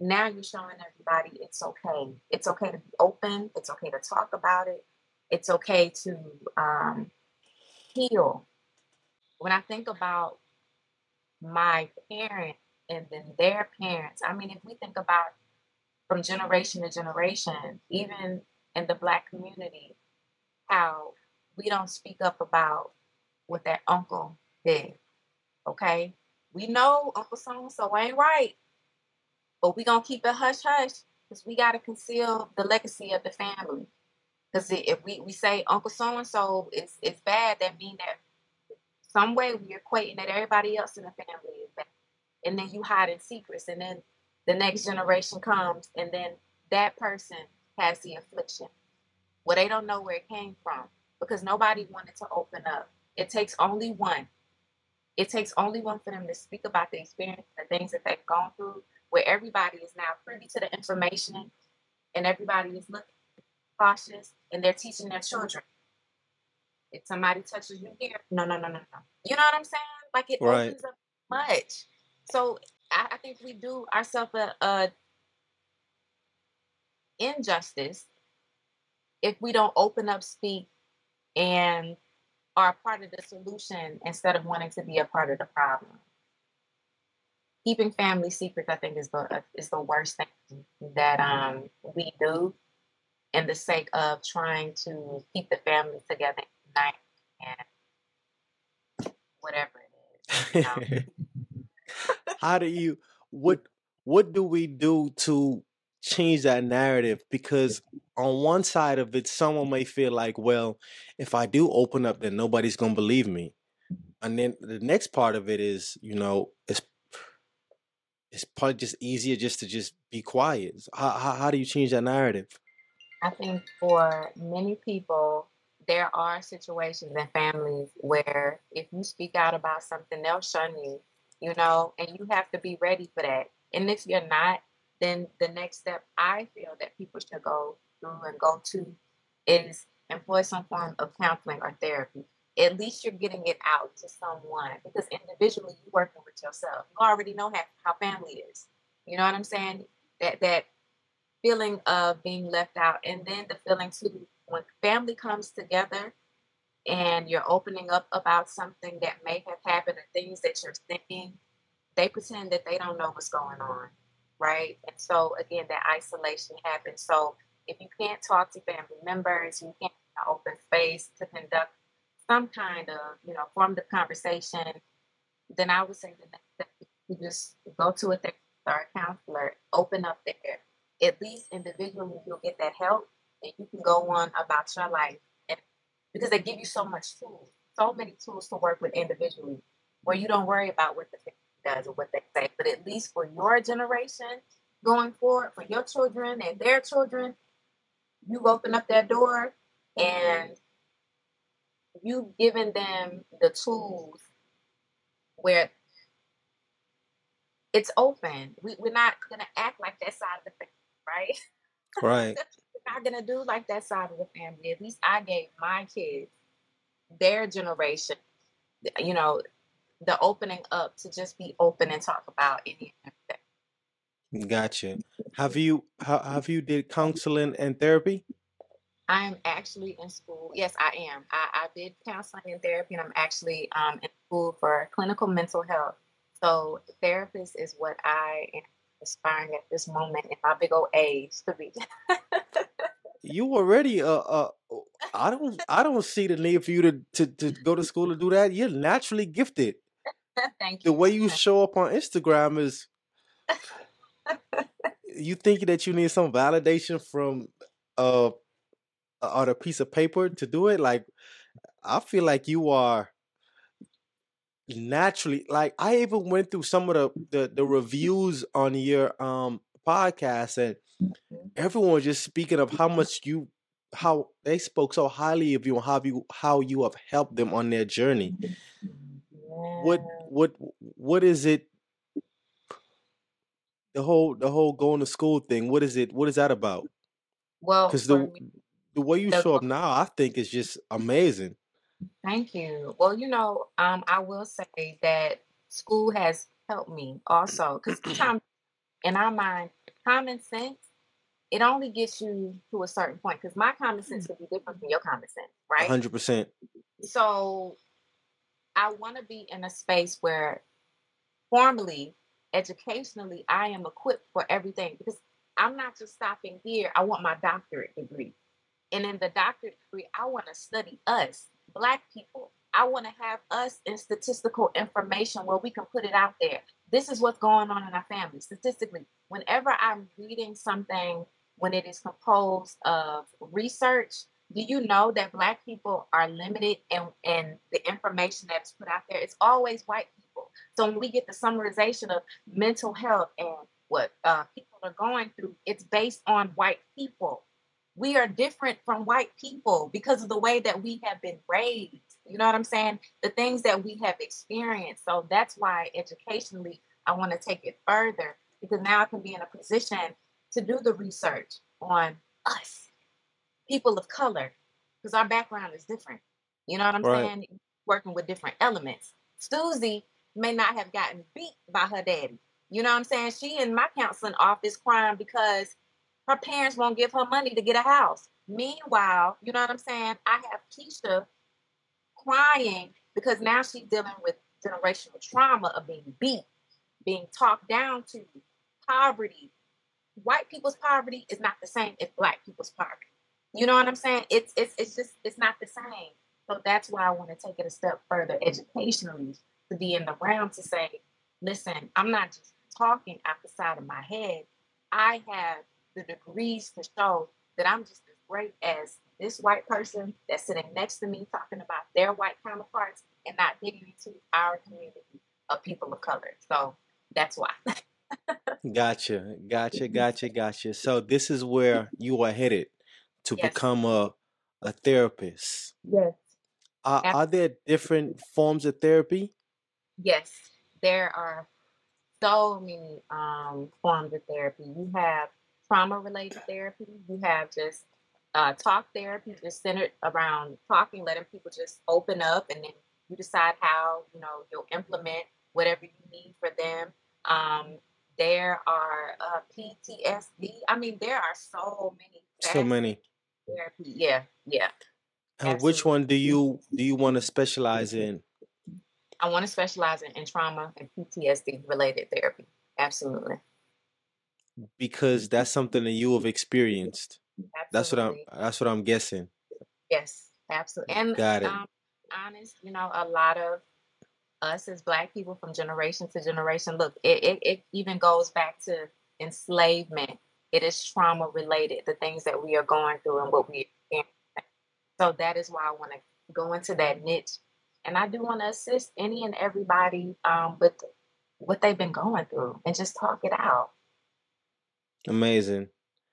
Now you're showing everybody it's okay. It's okay to be open. It's okay to talk about it. It's okay to um, heal. When I think about my parents and then their parents, I mean, if we think about from generation to generation, even in the Black community, how we don't speak up about what that uncle did Okay. We know Uncle so and so ain't right, but we gonna keep it hush hush because we gotta conceal the legacy of the family. Because if we, we say Uncle so and so is it's bad, that mean that some way we're equating that everybody else in the family is bad. And then you hide in secrets, and then the next generation comes, and then that person has the affliction. Well, they don't know where it came from because nobody wanted to open up. It takes only one it takes only one for them to speak about the experience, the things that they've gone through, where everybody is now privy to the information and everybody is looking cautious and they're teaching their children. If somebody touches you here, no, no, no, no, no. You know what I'm saying? Like it right. opens up much. So I, I think we do ourselves a, a injustice if we don't open up, speak, and are a part of the solution instead of wanting to be a part of the problem. Keeping family secrets, I think, is the is the worst thing that um, we do, in the sake of trying to keep the family together night and whatever it is. You know? How do you what what do we do to change that narrative? Because on one side of it, someone may feel like, well, if I do open up, then nobody's gonna believe me. And then the next part of it is, you know, it's it's probably just easier just to just be quiet. How how, how do you change that narrative? I think for many people, there are situations and families where if you speak out about something, they'll shun you, you know, and you have to be ready for that. And if you're not, then the next step I feel that people should go through and go to is employ some form of counseling or therapy. At least you're getting it out to someone because individually you're working with yourself. You already know how, family is. You know what I'm saying? That that feeling of being left out, and then the feeling too when family comes together and you're opening up about something that may have happened or things that you're thinking, they pretend that they don't know what's going on, right? And so again, that isolation happens. So if you can't talk to family members, you can't open space to conduct some kind of, you know, form of conversation, then I would say the next step to just go to a therapist or a counselor, open up there. At least individually, you'll get that help, and you can go on about your life. And because they give you so much tools, so many tools to work with individually, where you don't worry about what the family does or what they say. But at least for your generation going forward, for your children and their children, you open up that door and you've given them the tools where it's open. We, we're not gonna act like that side of the family, right? Right. not gonna do like that side of the family. At least I gave my kids their generation, you know, the opening up to just be open and talk about any Gotcha. Have you have you did counseling and therapy? I'm actually in school. Yes, I am. I, I did counseling and therapy, and I'm actually um, in school for clinical mental health. So, therapist is what I am aspiring at this moment in my big old age to be. You already uh uh oh, I don't I don't see the need for you to to, to go to school to do that. You're naturally gifted. Thank you. The way you show up on Instagram is you think that you need some validation from uh on a piece of paper to do it. Like I feel like you are naturally like I even went through some of the the, the reviews on your um podcast and Mhm. everyone was just speaking of how much you how they spoke so highly of you and how you how you have helped them on their journey. What Yeah. what what is it the whole the whole going to school thing? What is it what is that about? Well, Cuz the me, the way you the show up now I think is just amazing. Thank you. Well, you know, um, I will say that school has helped me also because sometimes in our mind, common sense, it only gets you to a certain point because my common sense could be different from your common sense, right? hundred percent. So I want to be in a space where formally, educationally, I am equipped for everything because I'm not just stopping here. I want my doctorate degree. And in the doctorate degree, I want to study us, Black people. I want to have us in statistical information where we can put it out there. This is what's going on in our family statistically. Whenever I'm reading something, when it is composed of research, do you know that Black people are limited in, in the information that's put out there? It's always white people. So when we get the summarization of mental health and what uh, people are going through, it's based on white people we are different from white people because of the way that we have been raised. You know what I'm saying? The things that we have experienced. So that's why educationally, I want to take it further because now I can be in a position to do the research on us, people of color, because our background is different. You know what I'm Right. saying? Working with different elements. Susie may not have gotten beat by her daddy. You know what I'm saying? She in my counseling office crying because her parents won't give her money to get a house. Meanwhile, you know what I'm saying? I have Keisha crying because now she's dealing with generational trauma of being beat, being talked down to, poverty. White people's poverty is not the same as black people's poverty. You know what I'm saying? It's it's it's just it's not the same. So that's why I want to take it a step further educationally to be in the realm to say, listen, I'm not just talking out the side of my head. I have the degrees to show that I'm just as great as this white person that's sitting next to me talking about their white counterparts and not digging into our community of people of color. So that's why. Gotcha. Gotcha. Gotcha. Gotcha. So this is where you are headed to yes. become a a therapist. Yes. Are are there different forms of therapy? Yes. There are so many um, forms of therapy. You have trauma related therapy, you have just uh, talk therapy, just centered around talking, letting people just open up, and then you decide how you know you'll implement whatever you need for them. Um, there are uh, PTSD. I mean, there are so many So many. therapy. Yeah, yeah, And which one do you do you want to specialize in? I want to specialize in, in trauma and PTSD related therapy. Absolutely. Because that's something that you have experienced. That's what I'm that's what I'm guessing. Yes, absolutely. And Got it. um, honest, you know, a lot of us as Black people from generation to generation, look, it, it, it even goes back to enslavement. It is trauma related, the things that we are going through and what we experience. So that is why I want to go into that niche. And I do want to assist any and everybody um, with what they've been going through and just talk it out. Amazing.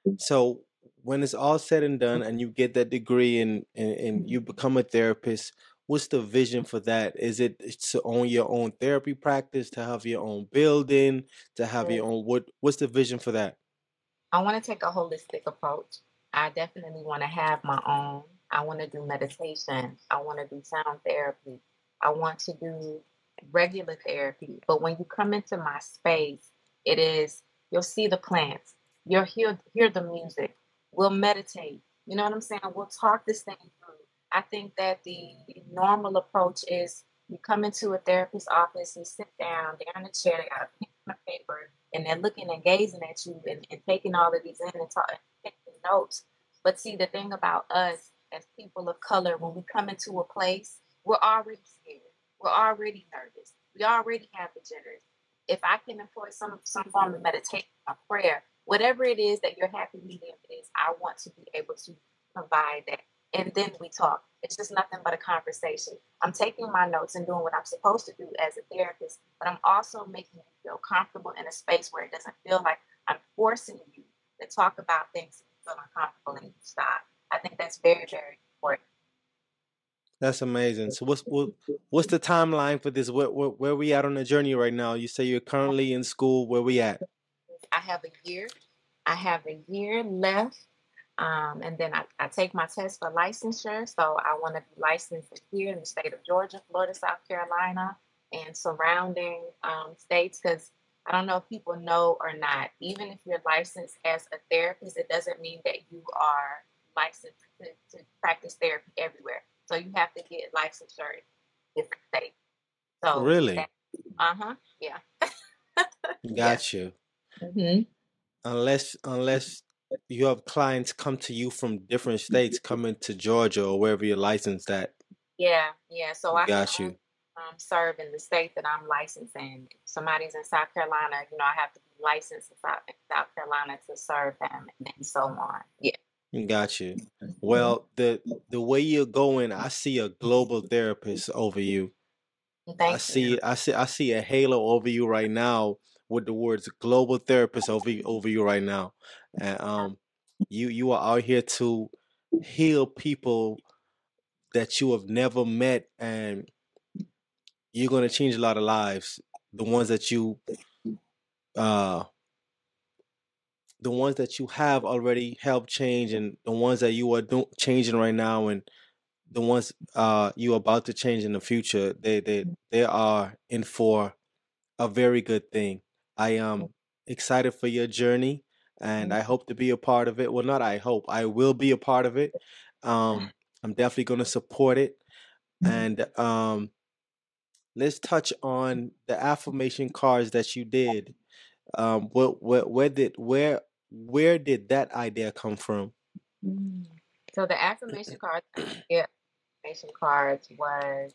Mm. So when it's all said and mm. done and you get that degree and, and, and mm-hmm. you become a therapist, what's the vision for that? Is it to own your own therapy practice, to have your own building, to have your own what what's the vision for that? I want to take a holistic approach. I definitely want to have my own. I want to do meditation. I want to do sound therapy. I want to do regular therapy. But when you come into my space, it is you'll see the plants. You'll hear hear the music. We'll meditate. You know what I'm saying? We'll talk this thing through. I think that the normal approach is you come into a therapist's office, you sit down, they're in a chair, they got a pen and a paper, and they're looking and gazing at you and, and taking all of these in and, talk, and taking notes. But see, the thing about us as people of color, when we come into a place, we're already scared. We're already nervous. We already have the jitters. If I can employ some some form of meditation, a prayer, whatever it is that your happy medium is, I want to be able to provide that. And then we talk. It's just nothing but a conversation. I'm taking my notes and doing what I'm supposed to do as a therapist, but I'm also making you feel comfortable in a space where it doesn't feel like I'm forcing you to talk about things you feel uncomfortable and stop. I think that's very, very important. That's amazing. So what's what, what's the timeline for this? Where, where where we at on the journey right now? You say you're currently in school. Where we at? I have a year. I have a year left. Um, and then I, I take my test for licensure. So I want to be licensed here in the state of Georgia, Florida, South Carolina, and surrounding um, states. Because I don't know if people know or not, even if you're licensed as a therapist, it doesn't mean that you are licensed to, to practice therapy everywhere. So you have to get licensure in different states. So Really? uh huh, yeah. yeah. Got you. Hmm Unless unless you have clients come to you from different states coming to Georgia or wherever you're licensed at. Yeah, yeah. So I can Got you. um, serve in the state that I'm licensed in. If somebody's in South Carolina, you know, I have to be licensed in South, South Carolina to serve them, and so on. Yeah. Got you. Mhm. Well, the the way you're going, I see a global therapist over you. I Thank you. see I see I see a halo over you right now with the words global therapist over you, over you right now. And um you you are out here to heal people that you have never met and you're going to change a lot of lives. The ones that you uh the ones that you have already helped change and the ones that you are do- changing right now and the ones uh you are about to change in the future they they they are in for a very good thing i am excited for your journey and i hope to be a part of it. Well not i hope i will be a part of it. Um i'm definitely going to support it and um let's touch on the affirmation cards that you did. Um what where, where did where where did that idea come from? Mm. So the affirmation cards, yeah, affirmation cards was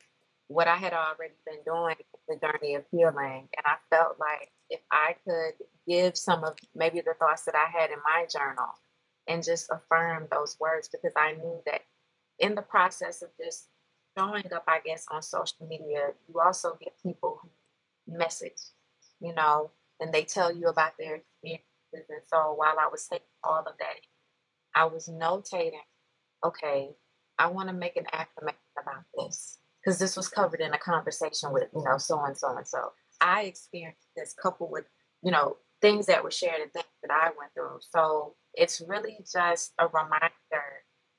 what I had already been doing the journey of healing, and I felt like if I could give some of maybe the thoughts that I had in my journal and just affirm those words, because I knew that in the process of just showing up, I guess, on social media, you also get people who message, you know, and they tell you about their experiences. And so while I was taking all of that, I was notating, okay, I want to make an affirmation about this because this was covered in a conversation with, you know, so and so and so. I experienced this coupled with, you know, things that were shared and things that I went through. So it's really just a reminder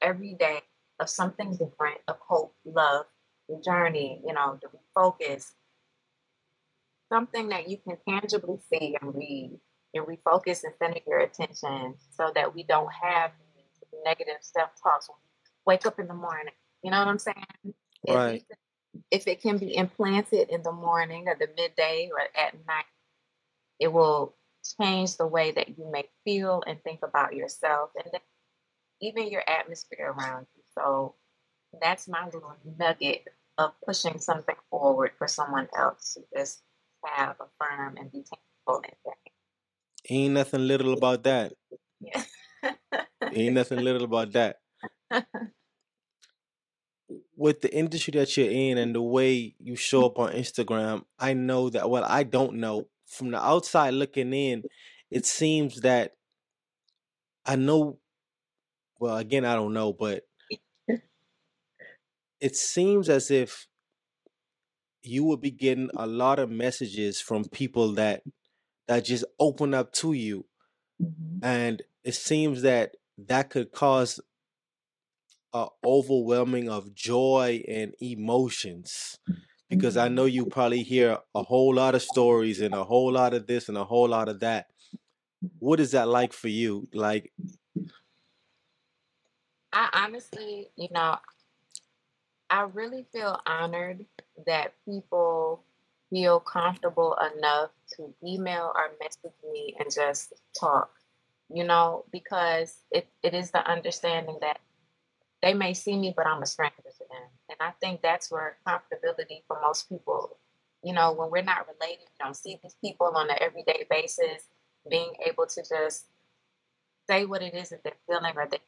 every day of something different, of hope, love, the journey, you know, to refocus, something that you can tangibly see and read and refocus and center your attention so that we don't have negative self talks when we wake up in the morning. You know what I'm saying? Right least if it can be implanted in the morning or the midday or at night, it will change the way that you may feel and think about yourself and even your atmosphere around you. So that's my little nugget of pushing something forward for someone else to just have, affirm, and be tangible in ain't nothing little about that that. ain't nothing little about that Yeah. with the industry that you're in and the way you show up on Instagram, I know that well, I don't know. From the outside looking in, it seems that I know well, again, I don't know, but it seems as if you would be getting a lot of messages from people that that just open up to you Mhm. and it seems that that could cause a overwhelming of joy and emotions because I know Mhm. you probably hear a whole lot of stories and a whole lot of this and a whole lot of that. What is that like for you? Like, I honestly, you know, I really feel honored that people feel comfortable enough to email or message me and just talk, you know, because it, it is the understanding that they may see me, but I'm a stranger to them. And I think that's where comfortability for most people, you know, when we're not related, we don't see these people on an everyday basis, being able to just say what it is that they're feeling or, they,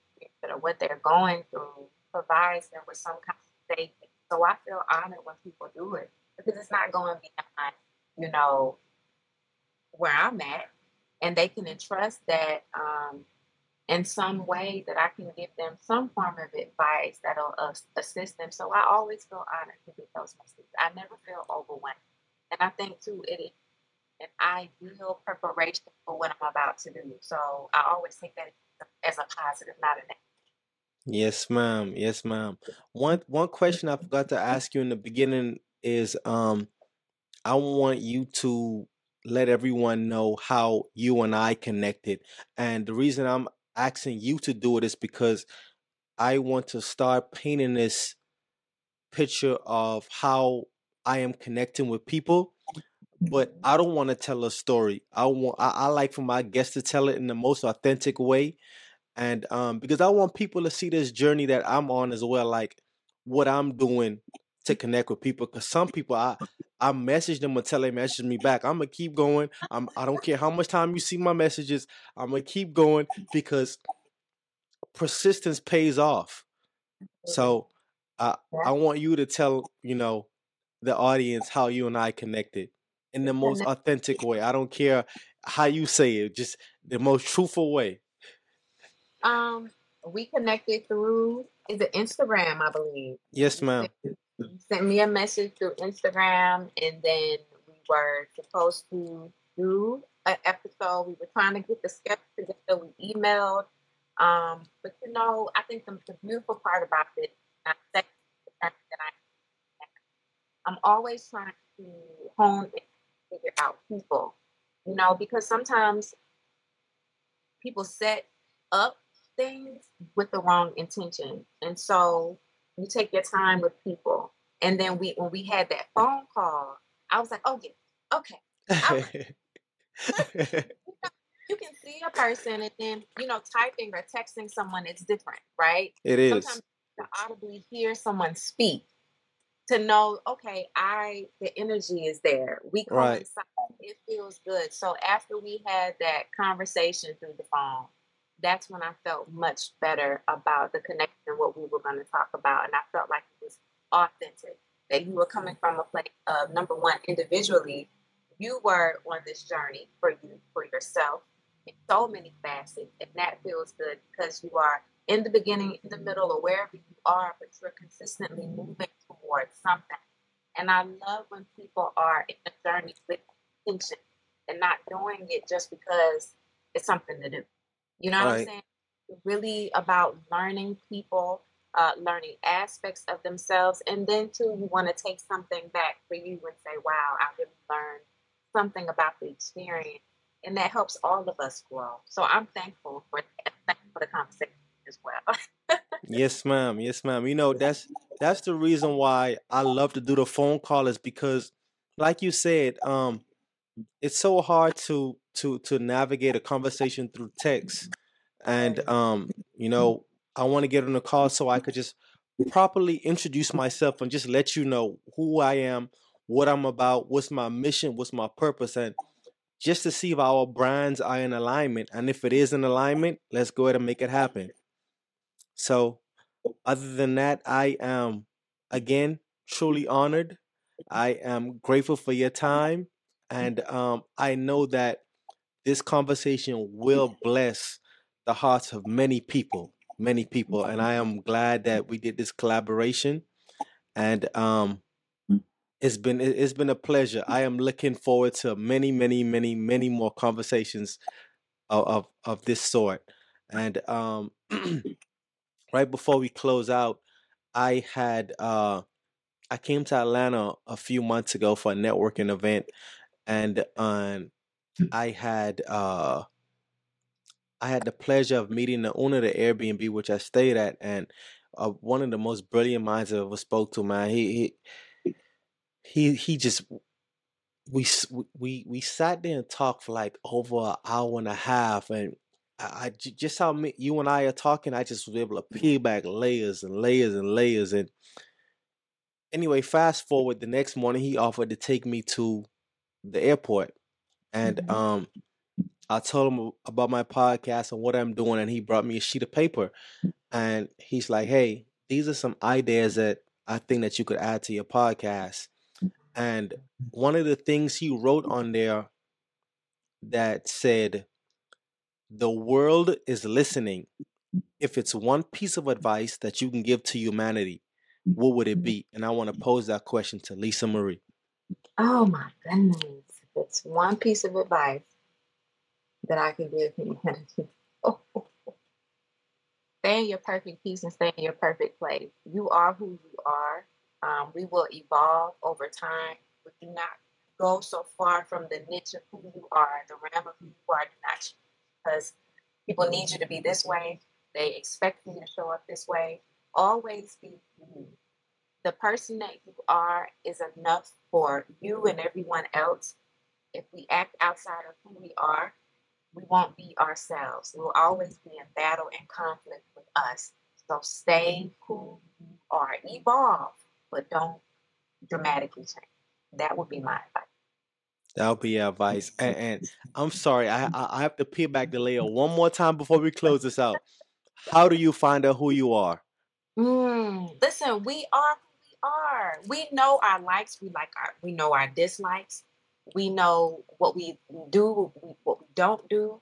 or what they're going through provides them with some kind of safety. So I feel honored when people do it because it's not going beyond, you know, where I'm at. And they can entrust that um, in some way that I can give them some form of advice that'll uh, assist them. So I always feel honored to get those messages. I never feel overwhelmed. And I think, too, it is an ideal preparation for what I'm about to do. So I always take that as a positive, not a negative. Yes, ma'am. Yes, ma'am. One one question I forgot to ask you in the beginning is um I want you to let everyone know how you and I connected. And the reason I'm asking you to do it is because I want to start painting this picture of how I am connecting with people but I don't want to tell a story. I want I, I, like for my guests to tell it in the most authentic way, and um, because I want people to see this journey that I'm on as well, like what I'm doing to connect with people. Because some people I I message them until they message me back. I'm gonna keep going. I'm I don't care how much time you see my messages. I'm gonna keep going because persistence pays off. So I I want you to tell you know the audience how you and I connected in the most authentic way. I don't care how you say it, just the most truthful way. Um, we connected through is it Instagram, I believe. Yes, ma'am. Sent me a message through Instagram, and then we were supposed to do an episode. We were trying to get the sketch together. We emailed, um, but you know, I think the, the beautiful part about it, that I, I'm always trying to hone and figure out people, you know, because sometimes people set up things with the wrong intention. And so you take your time with people. And then we when we had that phone call, I was like, oh yeah, okay. you can see a person and then you know typing or texting someone it's different right it is sometimes you audibly hear someone speak to know, okay, I the energy is there. We coincide. Right. It feels good. So after we had that conversation through the phone, that's when I felt much better about the connection and what we were going to talk about. And I felt like it was authentic. That you were coming from a place of number one, individually, you were on this journey for you, for yourself, in so many facets. And that feels good because you are in the beginning, in the middle, or wherever you are, but you're consistently moving towards something. And I love when people are in a journey with intention and not doing it just because it's something to do. You know what I'm saying? Really about learning people, uh, learning aspects of themselves, and then too, you want to take something back for you and say, "Wow, I really learned something about the experience," and that helps all of us grow. So I'm thankful for thankful for the conversation as well. yes, ma'am. Yes, ma'am. You know that's that's the reason why I love to do the phone call is because, like you said, um, it's so hard to to to navigate a conversation through text, and um, you know, I want to get on the call so I could just properly introduce myself and just let you know who I am, what I'm about, what's my mission, what's my purpose, and just to see if our brands are in alignment. And if it is in alignment, let's go ahead and make it happen. So, other than that, I am again truly honored. I am grateful for your time, and um, I know that this conversation will bless the hearts of many people, many people, and I am glad that we did this collaboration. And um, it's been it's been a pleasure. I am looking forward to many, many, many, many more conversations of of, of this sort. And um, right before we close out, I had uh, I came to Atlanta a few months ago for a networking event, and um, I had uh, I had the pleasure of meeting the owner of the Airbnb which I stayed at, and uh, one of the most brilliant minds I ever spoke to. Man, he he he he just we we we sat there and talked for like over an hour and a half, and I, I just how me, you and I are talking, I just was able to peel back layers and layers and layers. And anyway, fast forward, the next morning he offered to take me to the airport, and mm-hmm. um, I told him about my podcast and what I'm doing, and he brought me a sheet of paper, and he's like, "Hey, these are some ideas that I think that you could add to your podcast." And one of the things he wrote on there that said, "The world is listening. If it's one piece of advice that you can give to humanity, what would it be?" And I want to pose that question to Lisa Marie. Oh my goodness! It's one piece of advice that I can give humanity. Stay in your perfect peace and stay in your perfect place. You are who you are. Um, we will evolve over time, but do not go so far from the niche of who you are, the realm of who you are. Do not because people need you to be this way. They expect you to show up this way. Always be you. The person that you are is enough for you and everyone else. If we act outside of who we are, we won't be ourselves. We'll always be in battle and conflict with us. So stay who you are. Evolve, but don't dramatically change. That would be my advice. That'll be advice. And, and I'm sorry, I I have to peel back the layer one more time before we close this out. How do you find out who you are? Mm, listen, we are are. We know our likes. We like our. We know our dislikes. We know what we do, what we don't do.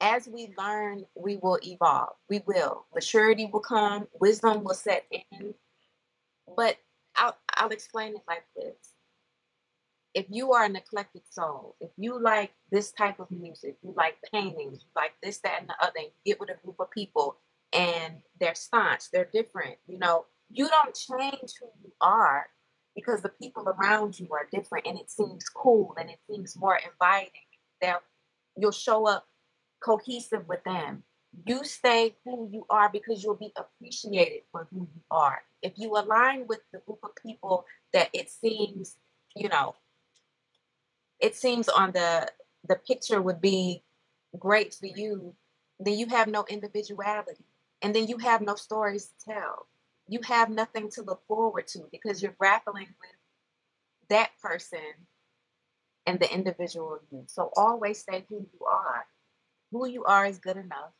As we learn, we will evolve. We will. Maturity will come. Wisdom will set in. But I'll, I'll explain it like this. If you are an eclectic soul, if you like this type of music, you like paintings, you like this, that, and the other, and you get with a group of people and they're staunch, they're different, you know, you don't change who you are because the people around you are different and it seems cool and it seems more inviting. That you'll show up cohesive with them. You stay who you are because you'll be appreciated for who you are. If you align with the group of people that it seems you know it seems on the the picture would be great for you then you have no individuality and then you have no stories to tell you have nothing to look forward to because you're grappling with that person and the individual you. So always say who you are. Who you are is good enough.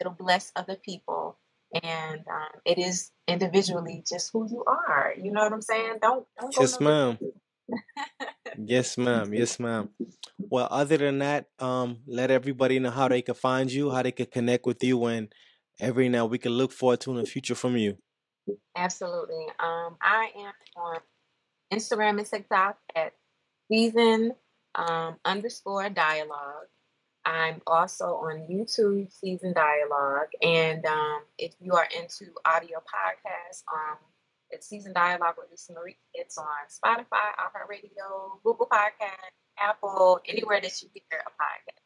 It'll bless other people. And um, it is individually just who you are. You know what I'm saying? Don't, don't yes, ma'am. yes, ma'am. Yes, ma'am. Well, other than that, um, let everybody know how they can find you, how they can connect with you, and every now we can look forward to in the future from you. Absolutely. Um, I am on Instagram and TikTok at season um, underscore dialogue. I'm also on YouTube, Seasoned Dialogue. And um, if you are into audio podcasts, um, it's Seasoned Dialogue with Lisa Marie. It's on Spotify, iHeartRadio, Google Podcast, Apple, anywhere that you hear a podcast.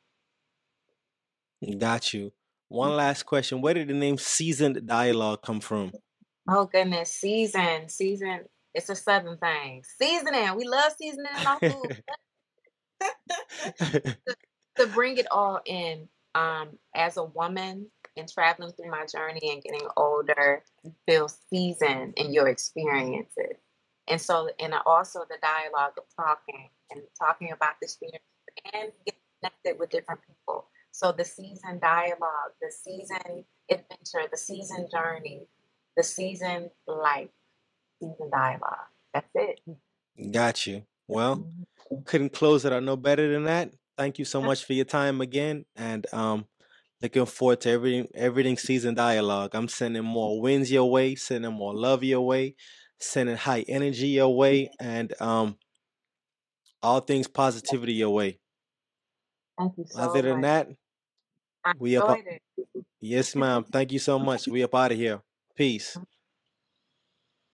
Got you. One last question. Where did the name Seasoned Dialogue come from? Oh goodness, season, season. It's a southern thing. Seasoning. We love seasoning in our food. to, to bring it all in, um, as a woman and traveling through my journey and getting older, feel seasoned in your experiences. And so, and also the dialogue of talking and talking about the experience and getting connected with different people. So the season dialogue, the season adventure, the season journey, the season life, season dialogue. That's it. Got you. Well, mm-hmm. couldn't close it out no better than that. Thank you so much for your time again, and um, looking forward to everything. Everything season dialogue. I'm sending more wins your way, sending more love your way, sending high energy your way, and um, all things positivity your way. Thank you so Other than much. that, we up. Yes, ma'am. Thank you so much. We up out of here. Peace.